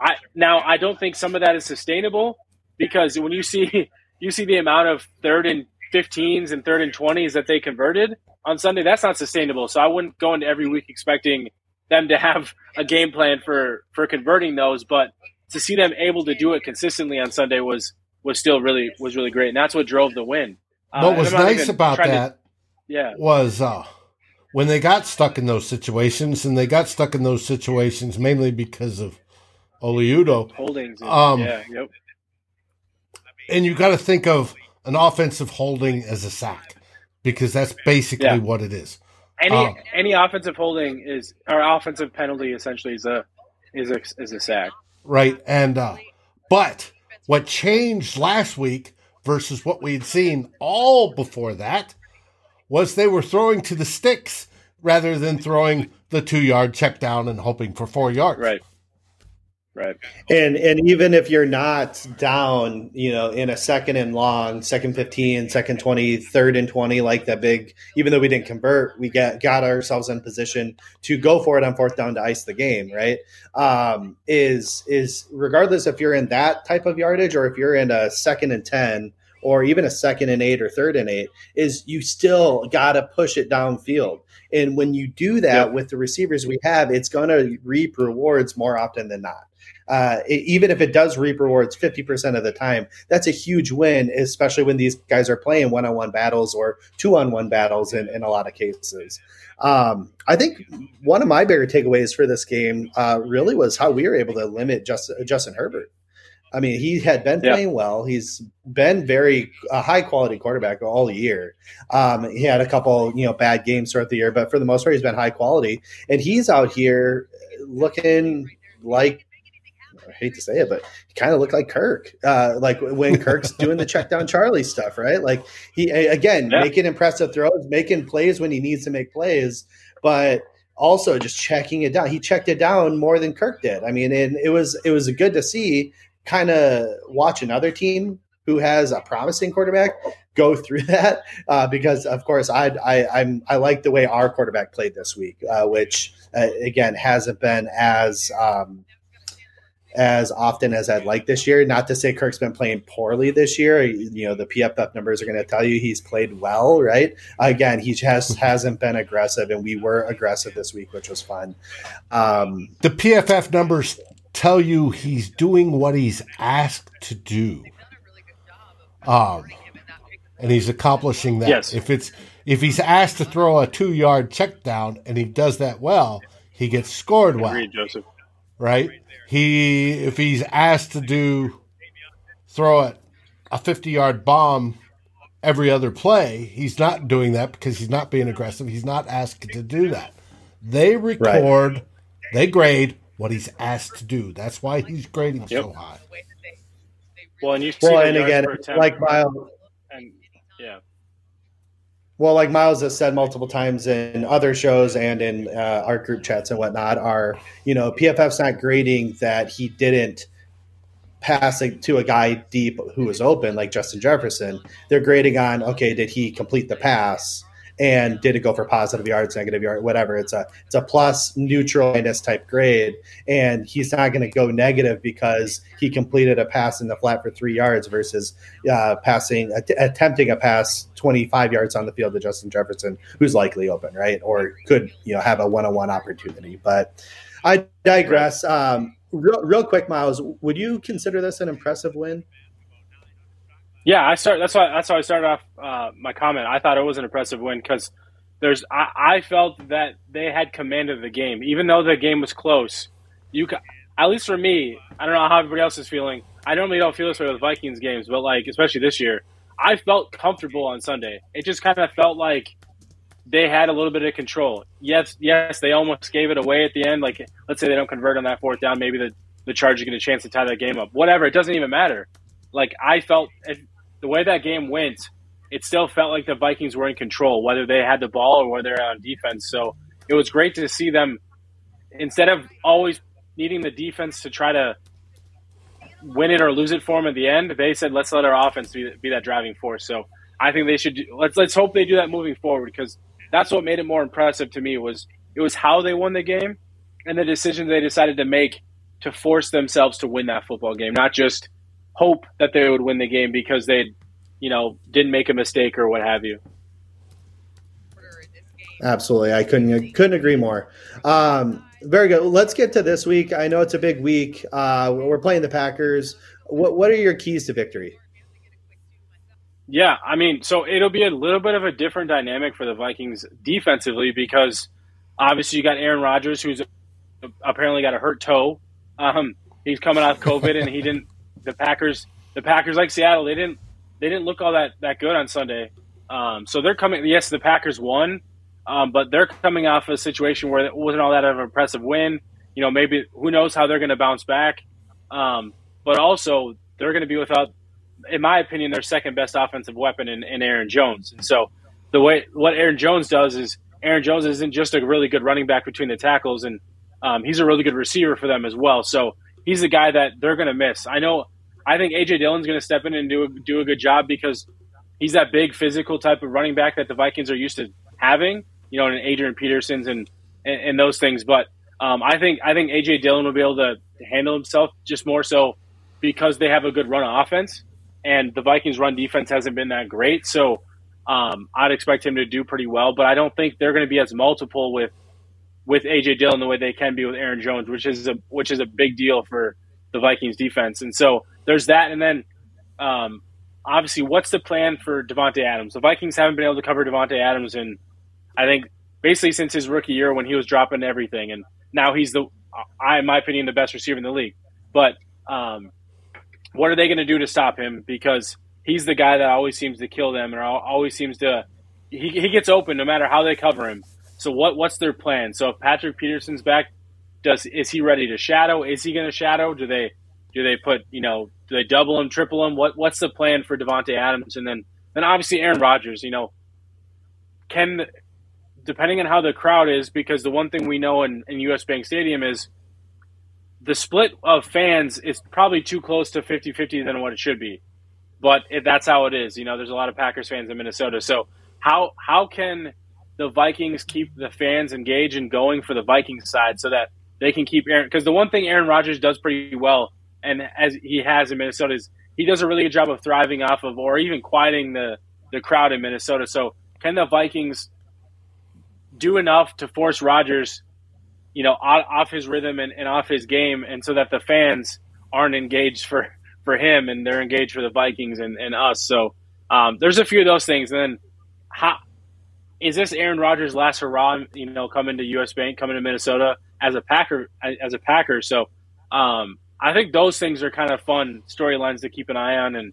I now I don't think some of that is sustainable because when you see you see the amount of third and 15s and third and 20s that they converted on Sunday, that's not sustainable. So I wouldn't go into every week expecting them to have a game plan for for converting those, but to see them able to do it consistently on Sunday was was still really was really great, and that's what drove the win. Uh, what was nice about that, to, yeah, was uh, when they got stuck in those situations, and they got stuck in those situations mainly because of Oli Udoh holdings. Um, yeah, yep. And you got to think of an offensive holding as a sack because that's basically yeah. what it is. Any um, any offensive holding is or offensive penalty essentially is a is a is a sack. Right, and uh, but what changed last week versus what we had seen all before that was they were throwing to the sticks rather than throwing the two yard check down and hoping for four yards. Right. Right. And and even if you're not down, you know, in a second and long, second 15, second 20, third and 20, like that big, even though we didn't convert, we got, got ourselves in position to go for it on fourth down to ice the game, right? Um, is, is regardless if you're in that type of yardage or if you're in a second and 10 or even a second and eight or third and eight, is you still got to push it downfield. And when you do that yep. with the receivers we have, it's going to reap rewards more often than not uh, it, even if it does reap rewards 50% of the time, that's a huge win, especially when these guys are playing one on one battles or two on one battles in, in a lot of cases. Um, I think one of my bigger takeaways for this game uh, really was how we were able to limit Justin, Justin Herbert. I mean, he had been playing yeah. well. He's been very a high quality quarterback all year. Um, he had a couple, you know, bad games throughout the year, but for the most part, he's been high quality. And he's out here looking like I hate to say it, but he kind of looked like Kirk, uh, like when Kirk's doing the check down Charlie stuff, right? Like he again yeah. making impressive throws, making plays when he needs to make plays, but also just checking it down. He checked it down more than Kirk did. I mean, and it was it was good to see kind of watch another team who has a promising quarterback go through that uh, because of course I, I I'm I like the way our quarterback played this week, uh, which uh, again hasn't been as um, as often as I'd like this year. Not to say Kirk's been playing poorly this year. You know, the PFF numbers are going to tell you he's played well, right? Again, he just hasn't been aggressive, and we were aggressive this week, which was fun. Um, the PFF numbers tell you he's doing what he's asked to do. Um, and he's accomplishing that. Yes. If it's if he's asked to throw a two yard check down and he does that well, he gets scored well. Agreed, Joseph. Right? He if he's asked to do throw it a 50 yard bomb every other play, he's not doing that because he's not being aggressive. He's not asked to do that. They record, right. they grade what he's asked to do. That's why he's grading yep. so high. Well, and you well, and again, like Miles, and yeah. Well, like Miles has said multiple times in other shows and in uh, our group chats and whatnot, are you know PFF's not grading that he didn't pass to a guy deep who was open like Justin Jefferson. They're grading on okay, did he complete the pass? And did it go for positive yards, negative yards, whatever. It's a it's a plus, neutral, minus type grade, and he's not going to go negative because he completed a pass in the flat for three yards versus uh, passing att- attempting a pass twenty five yards on the field to Justin Jefferson, who's likely open, right, or could you know have a one on one opportunity. But I digress. Um, real, real quick, Miles, would you consider this an impressive win? Yeah, I start. That's why. That's why I started off uh, my comment. I thought it was an impressive win because there's. I, I, felt that they had commanded the game, even though the game was close. You, at least for me, I don't know how everybody else is feeling. I normally don't feel this way with Vikings games, but like especially this year, I felt comfortable on Sunday. It just kind of felt like they had a little bit of control. Yes, yes, they almost gave it away at the end. Like, let's say they don't convert on that fourth down, maybe the the Chargers get a chance to tie that game up. Whatever, it doesn't even matter. Like I felt the way that game went, it still felt like the Vikings were in control, whether they had the ball or whether they're on defense. So it was great to see them instead of always needing the defense to try to win it or lose it for them at the end. They said, let's let our offense be, be that driving force. So I think they should do, let's let's hope they do that moving forward because that's what made it more impressive to me was it was how they won the game and the decisions they decided to make to force themselves to win that football game, not just hope that they would win the game because they, you know, didn't make a mistake or what have you. Absolutely, I couldn't couldn't agree more. Um, very good. Let's get to this week. I know it's a big week. Uh, we're playing the Packers. What what are your keys to victory? Yeah, I mean, so it'll be a little bit of a different dynamic for the Vikings defensively because obviously you got Aaron Rodgers, who's apparently got a hurt toe. Um, he's coming off COVID, and he didn't. The Packers, the Packers, like Seattle, they didn't they didn't look all that that good on Sunday. Um, so they're coming. Yes, the Packers won, um, but they're coming off a situation where it wasn't all that of an impressive win. You know, maybe who knows how they're going to bounce back. Um, but also, they're going to be without in my opinion, their second best offensive weapon in, in Aaron Jones. And so the way what Aaron Jones does is Aaron Jones isn't just a really good running back between the tackles, and um, he's a really good receiver for them as well. So he's the guy that they're going to miss. I know. I think AJ Dillon's going to step in and do a, do a good job because he's that big physical type of running back that the Vikings are used to having. You know, and Adrian Peterson's and, and, and those things. But um, I think I think AJ Dillon will be able to handle himself just more so because they have a good run offense and the Vikings' run defense hasn't been that great. So um, I'd expect him to do pretty well, but I don't think they're going to be as multiple with with AJ Dillon the way they can be with Aaron Jones, which is a which is a big deal for the Vikings defense. And so there's that, and then um, obviously, what's the plan for Davante Adams? The Vikings haven't been able to cover Davante Adams, and I think basically since his rookie year when he was dropping everything, and now he's the, I in my opinion, the best receiver in the league. But um, what are they going to do to stop him? Because he's the guy that always seems to kill them and always seems to he, he gets open no matter how they cover him. So what what's their plan? So if Patrick Peterson's back, does is he ready to shadow? Is he going to shadow? Do they do they put you know do they double him, triple him? What what's the plan for Davante Adams? And then then obviously Aaron Rodgers. You know, can depending on how the crowd is, because the one thing we know in, in US Bank Stadium is the split of fans is probably too close to 50-50 than what it should be. But if that's how it is. You know, there's a lot of Packers fans in Minnesota. So how how can the Vikings keep the fans engaged and going for the Vikings side so that they can keep Aaron? Because the one thing Aaron Rodgers does pretty well, and as he has in Minnesota, is he does a really good job of thriving off of or even quieting the the crowd in Minnesota. So can the Vikings do enough to force Rodgers you know, off his rhythm and, and off his game, and so that the fans aren't engaged for for him and they're engaged for the Vikings and, and us. So um, there's a few of those things. And then, how is this Aaron Rodgers' last hurrah? You know, coming to U.S. Bank, coming to Minnesota as a Packer, as a Packer. So um, I think those things are kind of fun storylines to keep an eye on, and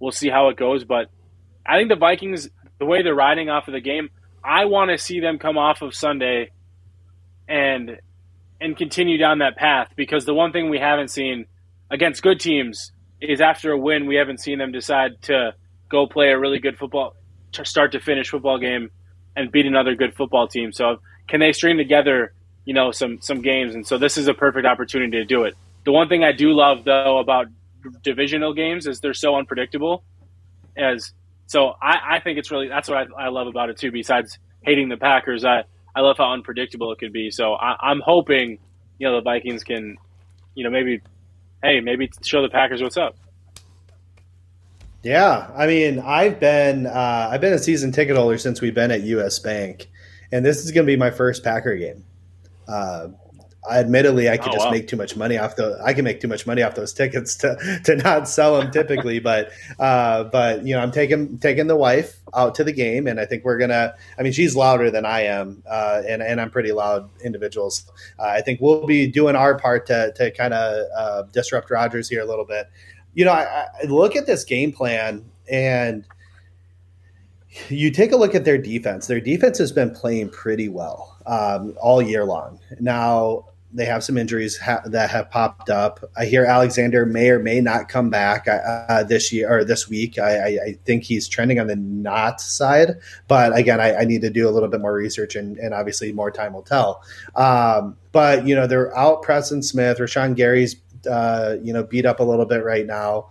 we'll see how it goes. But I think the Vikings, the way they're riding off of the game, I want to see them come off of Sunday and and continue down that path because the one thing we haven't seen against good teams is after a win we haven't seen them decide to go play a really good football start to finish football game and beat another good football team. So can they string together you know some some games? And so this is a perfect opportunity to do it. The one thing i do love though about divisional games is they're so unpredictable. As so i, I think it's really that's what I, I love about it too besides hating the packers. I I love how unpredictable it could be. So I, am hoping, you know, the Vikings can, you know, maybe, hey, maybe show the Packers what's up. Yeah, I mean, I've been uh, I've been a season ticket holder since we've been at US Bank, and this is going to be my first Packer game. Uh, admittedly, I could oh, just wow. make too much money off the. I can make too much money off those tickets to to not sell them typically, but uh, but you know, I'm taking taking the wife out to the game, and I think we're gonna. I mean, she's louder than I am, uh, and and I'm pretty loud individuals. Uh, I think we'll be doing our part to to kind of uh, disrupt Rodgers here a little bit. You know, I, I look at this game plan and you take a look at their defense. Their defense has been playing pretty well um, all year long. Now they have some injuries ha- that have popped up. I hear Alexander may or may not come back uh, uh this year or this week. I, I, think he's trending on the not side, but again, I, I, need to do a little bit more research and, and obviously more time will tell. Um, but you know, they're out Preston Smith, Rashan Gary's uh, you know beat up a little bit right now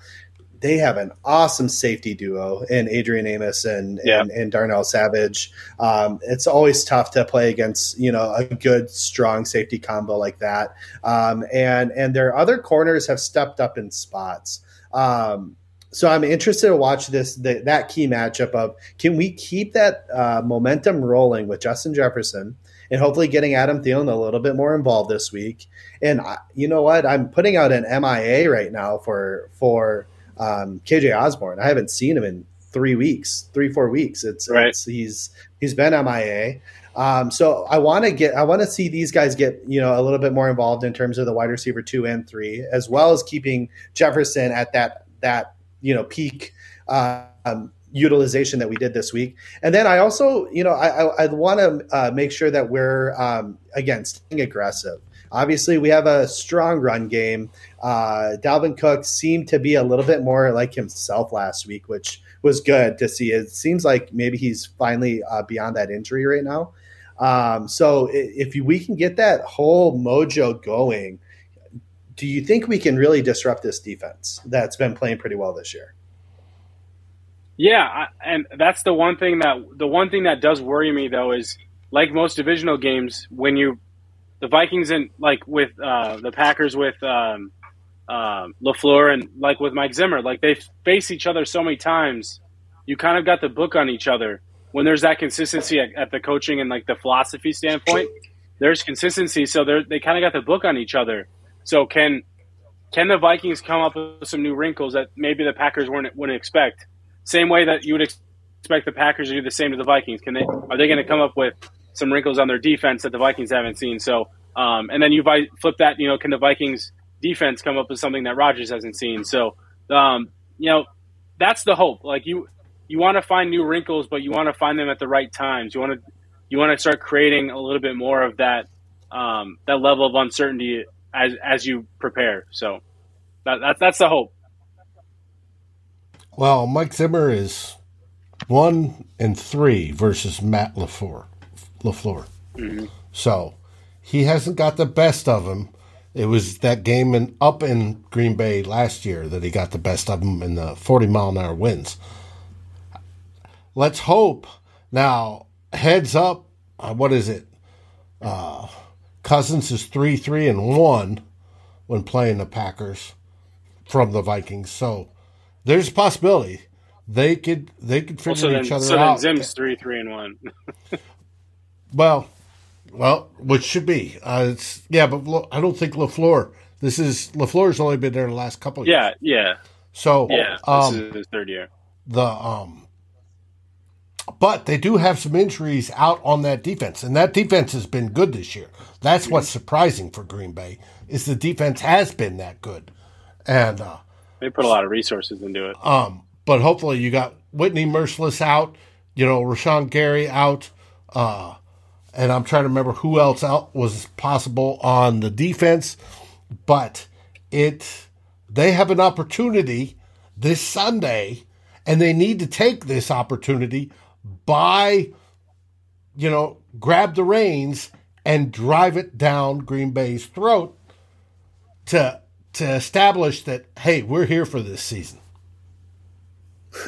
they have an awesome safety duo in Adrian Amos and yeah. and, and, Darnell Savage. Um, it's always tough to play against you know a good strong safety combo like that. Um, and and their other corners have stepped up in spots. Um, so I'm interested to watch this the, that key matchup of can we keep that uh, momentum rolling with Justin Jefferson and hopefully getting Adam Thielen a little bit more involved this week. And I, you know what? I'm putting out an MIA right now for for um, KJ Osborn. I haven't seen him in three weeks, three four weeks. It's, right. It's, he's he's been MIA. Um, so I want to get I want to see these guys get you know a little bit more involved in terms of the wide receiver two and three, as well as keeping Jefferson at that that you know peak. Um, utilization that we did this week. And then I also, you know, I, I, I want to uh, make sure that we're, um, again, staying aggressive. Obviously, we have a strong run game. Uh, Dalvin Cook seemed to be a little bit more like himself last week, which was good to see. It seems like maybe he's finally uh, beyond that injury right now. Um, so if we can get that whole mojo going, do you think we can really disrupt this defense that's been playing pretty well this year? Yeah, and that's the one thing that the one thing that does worry me though is like most divisional games when you the Vikings and like with uh, the Packers with um, um, Lafleur and like with Mike Zimmer, like they face each other so many times. You kind of got the book on each other when there's that consistency at, at the coaching and like the philosophy standpoint. There's consistency, so they they kind of got the book on each other. So can can the Vikings come up with some new wrinkles that maybe the Packers weren't wouldn't expect? Same way that you would expect the Packers to do the same to the Vikings. Can they are they going to come up with some wrinkles on their defense that the Vikings haven't seen. So, um, and then you flip that, you know, can the Vikings defense come up with something that Rodgers hasn't seen? So, um, you know, that's the hope. Like you, you want to find new wrinkles, but you want to find them at the right times. You want to, you want to start creating a little bit more of that, um, that level of uncertainty as as you prepare. So, that, that that's the hope. Well, Mike Zimmer is one and three versus Matt LaFleur. Lafleur. Mm-hmm. So he hasn't got the best of him. It was that game in, up in Green Bay last year that he got the best of him in the 40 mile an hour winds. Let's hope. Now, heads up, uh, what is it? Uh, Cousins is 3 3 and 1 when playing the Packers from the Vikings. So there's a possibility they could they could figure well, so each then, other so out. So then Zim's 3 3 and 1. Well, well, which should be. Uh, it's yeah, but I don't think Lafleur. This is Lafleur's only been there the last couple. Yeah, years. yeah. So yeah, um, this is his third year. The um, but they do have some injuries out on that defense, and that defense has been good this year. That's what's surprising for Green Bay is the defense has been that good, and uh, they put a lot of resources into it. Um, but hopefully you got Whitney Mercilus out, you know, Rashan Gary out. Uh, and I'm trying to remember who else out was possible on the defense, but it they have an opportunity this Sunday, and they need to take this opportunity by, you know, grab the reins and drive it down Green Bay's throat to to establish that hey, we're here for this season.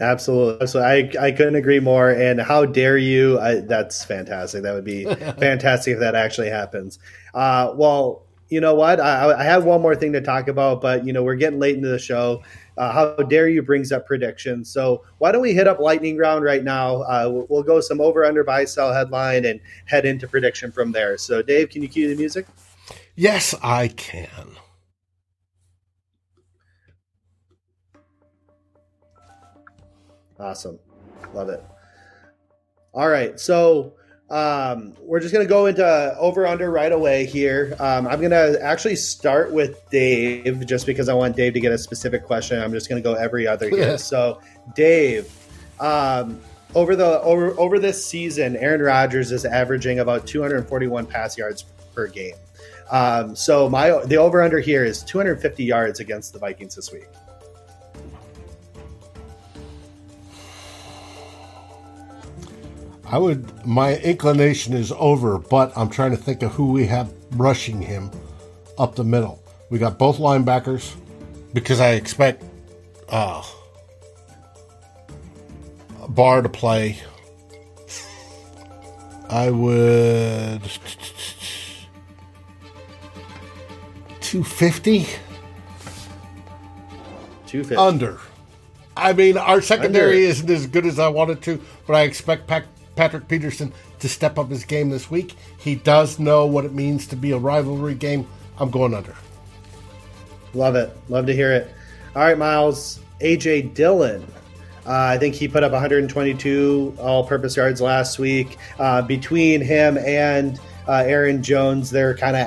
Absolutely. So I, I couldn't agree more. And how dare you? I, that's fantastic. That would be fantastic if that actually happens. Uh, well, you know what? I, I have one more thing to talk about, but you know we're getting late into the show. Uh, how dare you brings up predictions. So why don't we hit up lightning round right now? Uh, we'll, we'll, go some over under buy sell headline and head into prediction from there. So Dave, can you cue the music? Yes, I can. Awesome. Love it. All right. So um, we're just going to go into over under right away here. Um, I'm going to actually start with Dave just because I want Dave to get a specific question. I'm just going to go every other here. so, Dave, Um, over the over over this season, Aaron Rodgers is averaging about 241 pass yards per game. Um, so my the over under here is 250 yards against the Vikings this week. I would. My inclination is over, but I'm trying to think of who we have rushing him up the middle. We got both linebackers because I expect uh, Barr to play. I would 250 250 under. I mean, our secondary Under. isn't as good as I wanted to, but I expect Pac- Patrick Peterson to step up his game this week. He does know what it means to be a rivalry game. I'm going under. Love it. Love to hear it. All right, Miles. AJ Dillon. Uh, I think he put up 122 all-purpose yards last week. Uh, between him and uh, Aaron Jones, they're kind of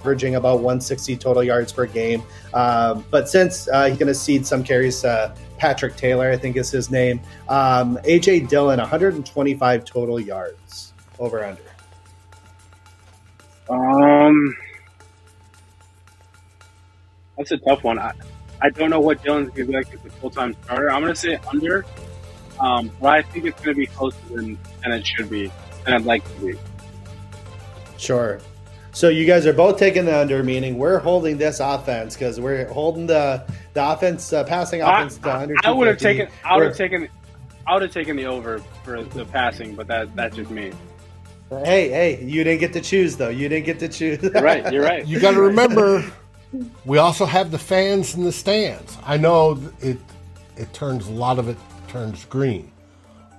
averaging about 160 total yards per game. Um, but since uh, he's going to cede some carries to Patrick Taylor, I think is his name. Um, AJ Dillon, 125 total yards over under. Um, that's a tough one. I, I don't know what Dillon's going to be like as a full time starter. I'm going to say under, um, but I think it's going to be closer than, than it should be, and I'd like to be. Sure. So you guys are both taking the under, meaning we're holding this offense because we're holding the the offense, uh, passing I, offense to under. I would have taken. I would have taken. I would have taken the over for the passing, but that that's just me. Hey, hey, you didn't get to choose though. You didn't get to choose. You're right. You're right. You got to remember, we also have the fans in the stands. I know it it turns a lot of it turns green,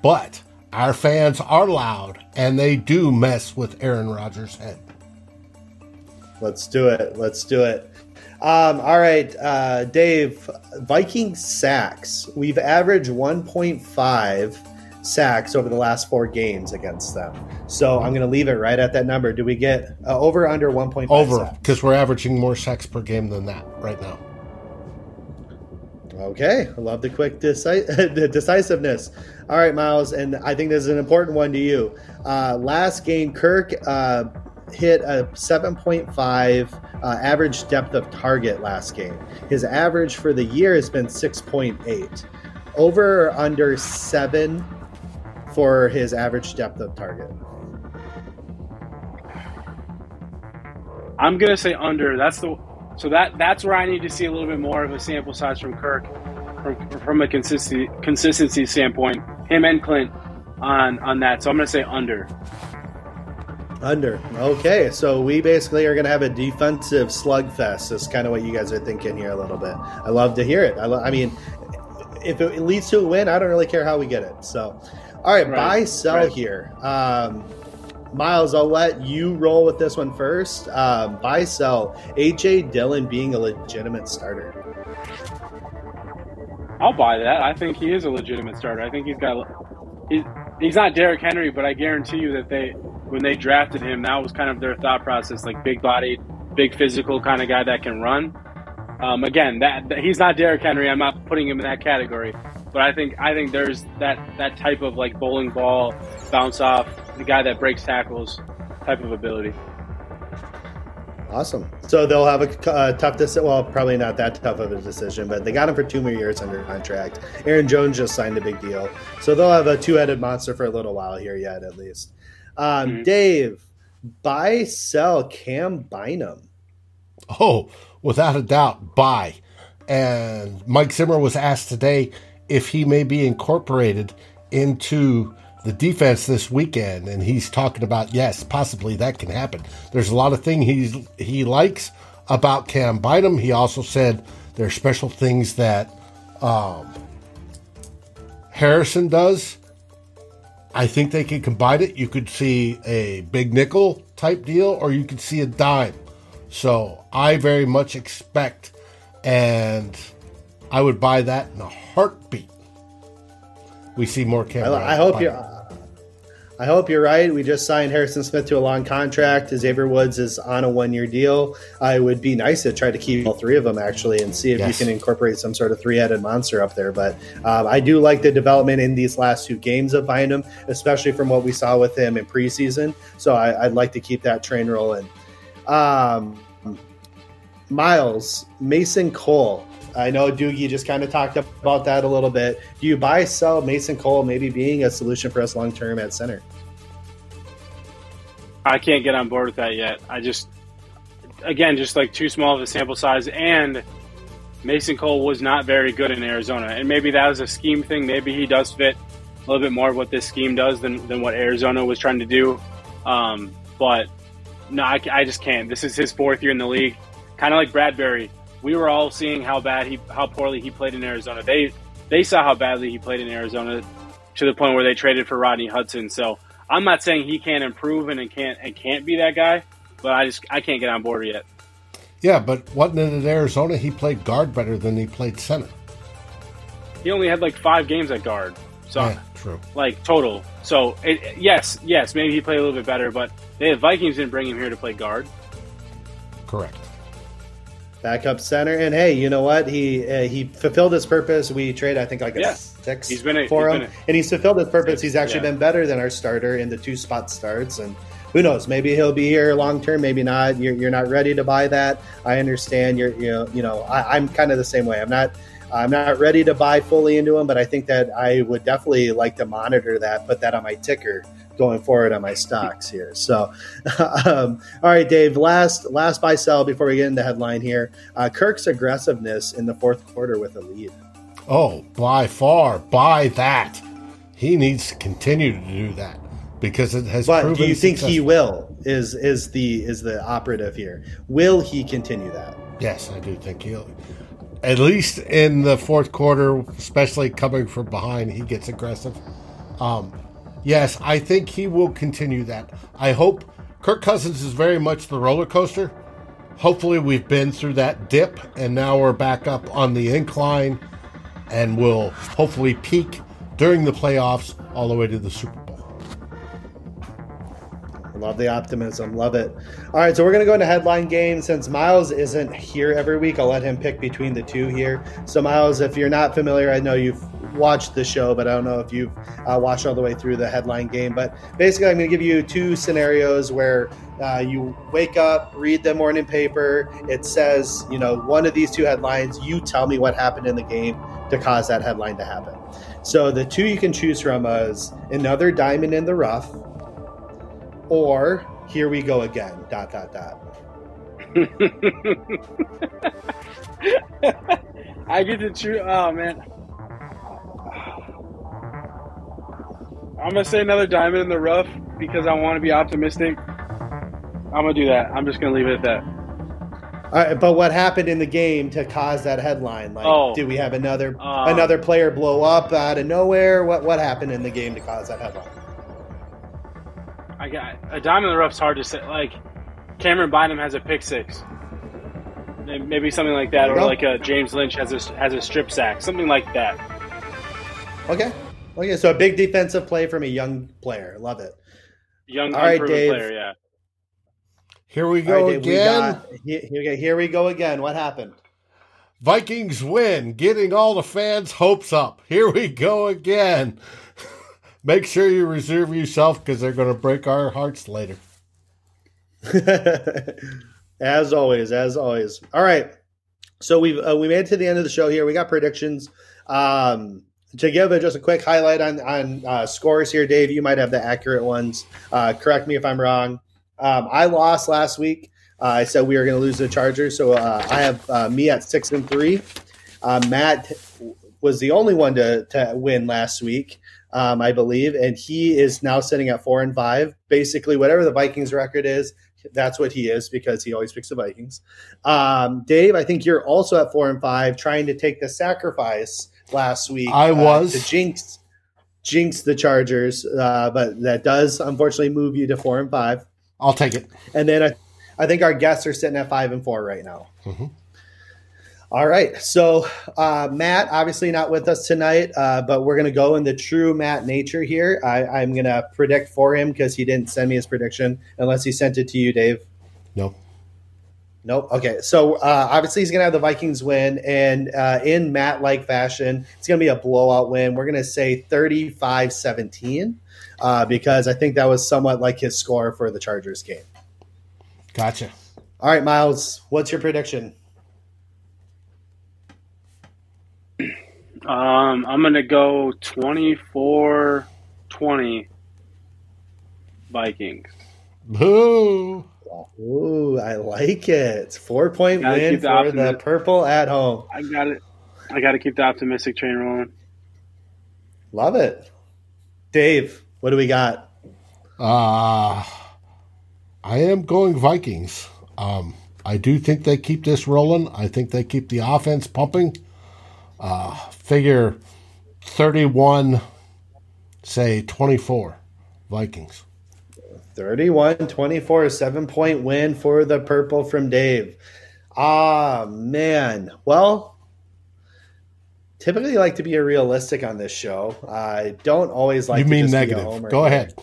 but our fans are loud and they do mess with Aaron Rodgers' head. Let's do it. Let's do it. Um, all right, uh, Dave. Viking sacks. We've averaged 1.5 sacks over the last four games against them. So I'm going to leave it right at that number. Do we get uh, over under 1.5? Over because we're averaging more sacks per game than that right now. Okay, I love the quick deci- the decisiveness. All right, Miles, and I think this is an important one to you. Uh, last game, Kirk uh, hit a 7.5 uh, average depth of target last game. His average for the year has been 6.8. Over or under seven for his average depth of target. I'm gonna say under. That's the so that that's where I need to see a little bit more of a sample size from Kirk, from, from a consistency consistency standpoint. Him and Klint on on that. So I'm gonna say under. Under. Okay, so we basically are going to have a defensive slugfest. That's kind of what you guys are thinking here a little bit. I love to hear it. I, lo- I mean, if it leads to a win, I don't really care how we get it. So, all right, Right, buy sell right. here. Um, Miles, I'll let you roll with this one first. Um, buy sell. AJ Dillon being a legitimate starter. I'll buy that. I think he is a legitimate starter. I think he's got. He's, he's not Derrick Henry, but I guarantee you that they when they drafted him, that was kind of their thought process, like big bodied, big physical kind of guy that can run. Um, again, that, that he's not Derrick Henry. I'm not putting him in that category, but I think I think there's that that type of like bowling ball bounce off the guy that breaks tackles type of ability. Awesome. So they'll have a uh, tough decision. Well, probably not that tough of a decision, but they got him for two more years under contract. Aaron Jones just signed a big deal, so they'll have a two-headed monster for a little while here yet, at least. Um, Mhm. Dave, buy, sell Cam Bynum. Oh, without a doubt, buy. And Mike Zimmer was asked today if he may be incorporated into the defense this weekend, and he's talking about yes, possibly that can happen. There's a lot of things he's he likes about Cam Bynum. He also said there are special things that um, Harrison does. I think they can combine it. You could see a big nickel type deal, or you could see a dime. So I very much expect, and I would buy that in a heartbeat. We see more I. I hope you. I hope you're right. We just signed Harrison Smith to a long contract. Xavier Woods is on a one year deal. I would be nice to try to keep all three of them actually and see if yes. you can incorporate some sort of three headed monster up there. But um, I do like the development in these last two games of Bynum, especially from what we saw with him in preseason. So I, would like to keep that train rolling. Um, Miles, Mason Cole. I know Doogie just kind of talked about that a little bit. Do you buy, sell Mason Cole maybe being a solution for us long term at center? I can't get on board with that yet. I just, again, just like too small of a sample size. And Mason Cole was not very good in Arizona. And maybe that was a scheme thing. Maybe he does fit a little bit more of what this scheme does than, than what Arizona was trying to do. Um, but no, I, I just can't. This is his fourth year in the league. Kind of like Bradbury we were all seeing how bad he, how poorly he played in Arizona. They they saw how badly he played in Arizona to the point where they traded for Rodney Hudson. So I'm not saying he can't improve and, and can't and can't be that guy, but I just I can't get on board yet. Yeah, but wasn't it in Arizona he played guard better than he played center? He only had like five games at guard. So yeah, true. Like total. So it, yes, yes, maybe he played a little bit better, but the Vikings didn't bring him here to play guard. Correct backup center. And hey, you know what? He uh, he fulfilled his purpose. We trade, I think, like a yeah. six he's been a, for he's him, a, and he's fulfilled his purpose. He's actually yeah. been better than our starter in the two spot starts. And who knows? Maybe he'll be here long term. Maybe not. You're, you're not ready to buy that. I understand. You're you know you know I, I'm kind of the same way. I'm not. I'm not ready to buy fully into him, but I think that I would definitely like to monitor that, put that on my ticker going forward on my stocks here. So, um, all right, Dave. Last last buy sell before we get into headline here. Uh, Kirk's aggressiveness in the fourth quarter with a lead. Oh, by far, by that, he needs to continue to do that because it has. But do you think successful. he will? Is is the is the operative here? Will he continue that? Yes, I do think he'll. At least in the fourth quarter, especially coming from behind, he gets aggressive. Um, Yes, I think he will continue that. I hope Kirk Cousins is very much the roller coaster. Hopefully, we've been through that dip and now we're back up on the incline and will hopefully peak during the playoffs all the way to the Super Bowl. Love the optimism. Love it. All right, so we're going to go into headline game. Since Miles isn't here every week, I'll let him pick between the two here. So, Miles, if you're not familiar, I know you've watched the show, but I don't know if you've uh, watched all the way through the headline game. But basically, I'm going to give you two scenarios where uh, you wake up, read the morning paper. It says, you know, one of these two headlines. You tell me what happened in the game to cause that headline to happen. So the two you can choose from is another diamond in the rough, or here we go again. Dot dot dot. I get to choose. Oh man, I'm gonna say another diamond in the rough because I want to be optimistic. I'm gonna do that. I'm just gonna leave it at that. All right, but what happened in the game to cause that headline? Like, oh, did we have another um, another player blow up out of nowhere? What what happened in the game to cause that headline? I got a diamond in the rough's hard to say. Like Cameron Bynum has a pick six, maybe something like that, or like a James Lynch has a has a strip sack, something like that. Okay, Okay, so a big defensive play from a young player. Love it. Young, all right, Dave. player, yeah. Here we go right, Dave, again. We got, here, here we go again. What happened? Vikings win, getting all the fans' hopes up. Here we go again. Make sure you reserve yourself because they're going to break our hearts later. as always, as always. All right. So we've uh, we made it to the end of the show here. We got predictions. Um, to give a, just a quick highlight on on uh, scores here, Dave, you might have the accurate ones. Uh, correct me if I'm wrong. Um, I lost last week. Uh, I said we were going to lose the Chargers, so uh, I have uh, me at six and three. Matt was the only one to to win last week, um, I believe, and he is now sitting at four and five. Basically, whatever the Vikings record is, that's what he is because he always picks the Vikings. Um, Dave, I think you're also at four and five, trying to take the sacrifice last week. I uh, was the jinx, jinx the Chargers, uh, but that does unfortunately move you to four and five. I'll take it. And then I, I think our guests are sitting at five and four right now. Mm-hmm. All right. So, uh, Matt, obviously not with us tonight, uh, but we're going to go in the true Matt nature here. I, am going to predict for him because he didn't send me his prediction unless he sent it to you, Dave. No. Nope. Okay. So, uh, obviously, he's going to have the Vikings win. And uh, in Matt like fashion, it's going to be a blowout win. We're going to say 35 17 uh, because I think that was somewhat like his score for the Chargers game. Gotcha. All right, Miles, what's your prediction? Um, I'm going to go 24 20 Vikings. Boo. Ooh, I like it. Four point win the for the purple at home. I got it. I got to keep the optimistic train rolling. Love it. Dave, what do we got? Uh, I am going Vikings. Um, I do think they keep this rolling. I think they keep the offense pumping. Uh, figure 31, say 24 Vikings. 31 24, seven point win for the purple from Dave. Ah, man. Well, typically like to be a realistic on this show. I don't always like you mean negative. Go ahead.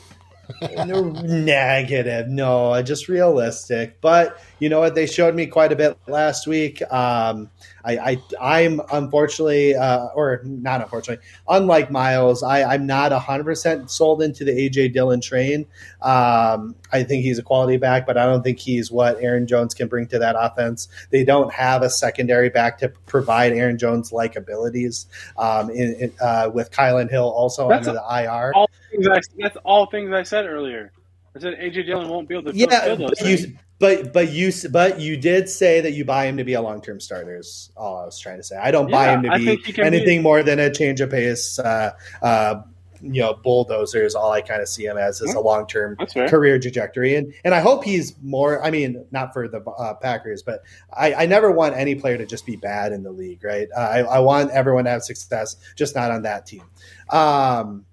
negative. No, I just realistic. But you know what? They showed me quite a bit last week. Um, I, I am unfortunately, uh, or not unfortunately, unlike Miles, I, I'm not hundred percent sold into the AJ Dillon train. Um, I think he's a quality back, but I don't think he's what Aaron Jones can bring to that offense. They don't have a secondary back to provide Aaron Jones like abilities. Um, in, in, uh, with Kylan Hill also that's under the IR. All I, that's all things I said earlier. I said AJ Dillon won't be able to yeah, those. You, but but you but you did say that you buy him to be a long term starter. Is all I was trying to say. I don't yeah, buy him to be anything be. more than a change of pace. Uh, uh, you know, bulldozer is all I kind of see him as is a long term career trajectory, and and I hope he's more. I mean, not for the uh, Packers, but I, I, never want any player to just be bad in the league, right? Uh, I, I, want everyone to have success, just not on that team. Um,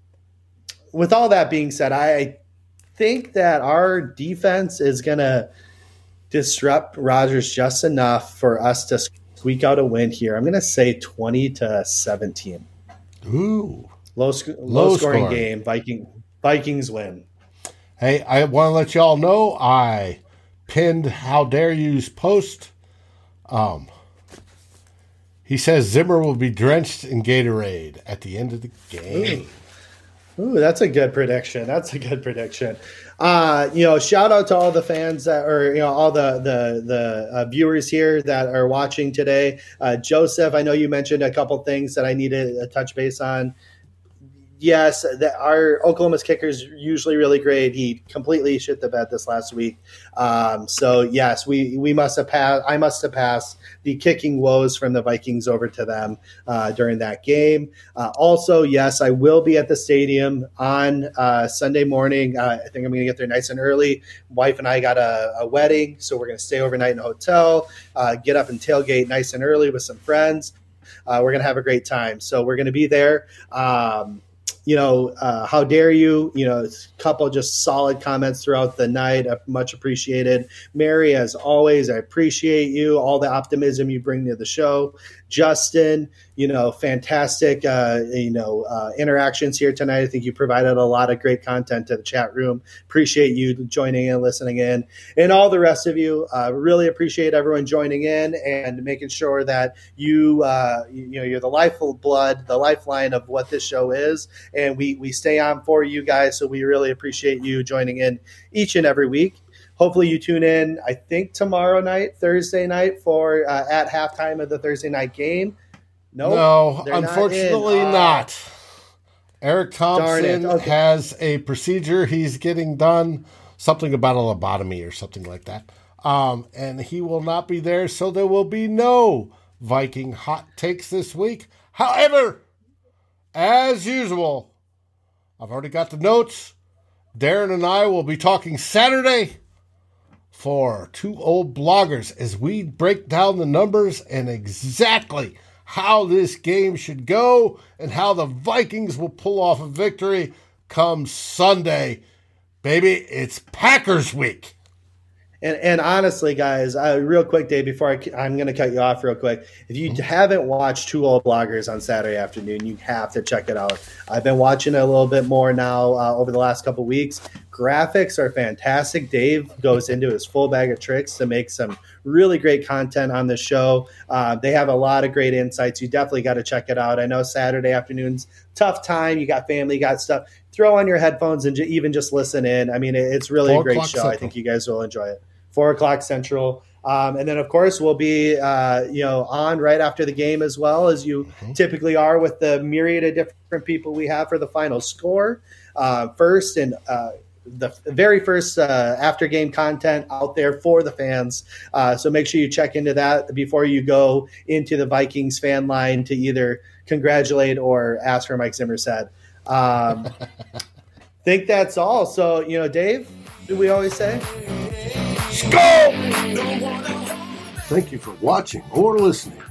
with all that being said, I think that our defense is going to disrupt Rodgers just enough for us to squeak out a win here. I'm going to say 20 to 17. Ooh. Low, sc- low, low scoring game. Viking Vikings win. Hey, I want to let y'all know I pinned how dare you's post. Um, he says Zimmer will be drenched in Gatorade at the end of the game. Ooh, Ooh that's a good prediction. That's a good prediction. Uh, you know, shout out to all the fans that are, you know, all the the the uh, viewers here that are watching today. Uh, Joseph, I know you mentioned a couple things that I needed to touch base on yes, the, our Oklahoma's kicker is usually really great. He completely shit the bed this last week. Um, so yes, we we must have passed. I must have passed the kicking woes from the Vikings over to them uh, during that game. Uh, also, yes, I will be at the stadium on uh, Sunday morning. Uh, I think I'm going to get there nice and early. Wife and I got a, a wedding, so we're going to stay overnight in a hotel. Uh, get up and tailgate nice and early with some friends. Uh, we're going to have a great time. So we're going to be there. Um, you know, uh, how dare you? You know, a couple just solid comments throughout the night. Much appreciated. Mary, as always, I appreciate you, all the optimism you bring to the show. Justin, you know, fantastic, uh, you know, uh, interactions here tonight. I think you provided a lot of great content to the chat room. Appreciate you joining and listening in, and all the rest of you. Uh, really appreciate everyone joining in and making sure that you, uh, you know, you're the lifeblood, the lifeline of what this show is, and we we stay on for you guys. So we really appreciate you joining in each and every week hopefully you tune in. I think tomorrow night, Thursday night, for uh, at halftime of the Thursday night game. Nope, no, unfortunately not. Uh, not. Eric Thompson okay. has a procedure he's getting done, something about a lobotomy or something like that. Um, and he will not be there, so there will be no Viking hot takes this week. However, as usual, I've already got the notes. Darren and I will be talking Saturday for two old bloggers as we break down the numbers and exactly how this game should go and how the Vikings will pull off a victory come Sunday. Baby, it's Packers week. And, and honestly, guys, uh, real quick, Dave, before I, I'm going to cut you off real quick. If you mm-hmm. haven't watched Two Old Bloggers on Saturday afternoon, you have to check it out. I've been watching it a little bit more now uh, over the last couple weeks. Graphics are fantastic. Dave goes into his full bag of tricks to make some really great content on the show. Uh, they have a lot of great insights. You definitely got to check it out. I know Saturday afternoons, tough time. You got family, you got stuff. Throw on your headphones and j- even just listen in. I mean, it's really Four a great show. Central. I think you guys will enjoy it. Four o'clock Central. Um, and then, of course, we'll be uh, you know on right after the game as well as you mm-hmm. typically are with the myriad of different people we have for the final score. Uh, first and uh, the very first uh, after game content out there for the fans. Uh, so make sure you check into that before you go into the Vikings fan line to either congratulate or ask for Mike Zimmer said. Um, think that's all. So you know, Dave, do we always say? Skol! Thank you for watching or listening.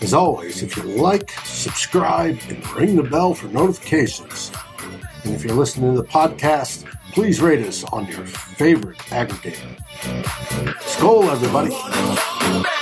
As always, if you like, subscribe, and ring the bell for notifications. And if you're listening to the podcast, please rate us on your favorite aggregator. Skol, everybody.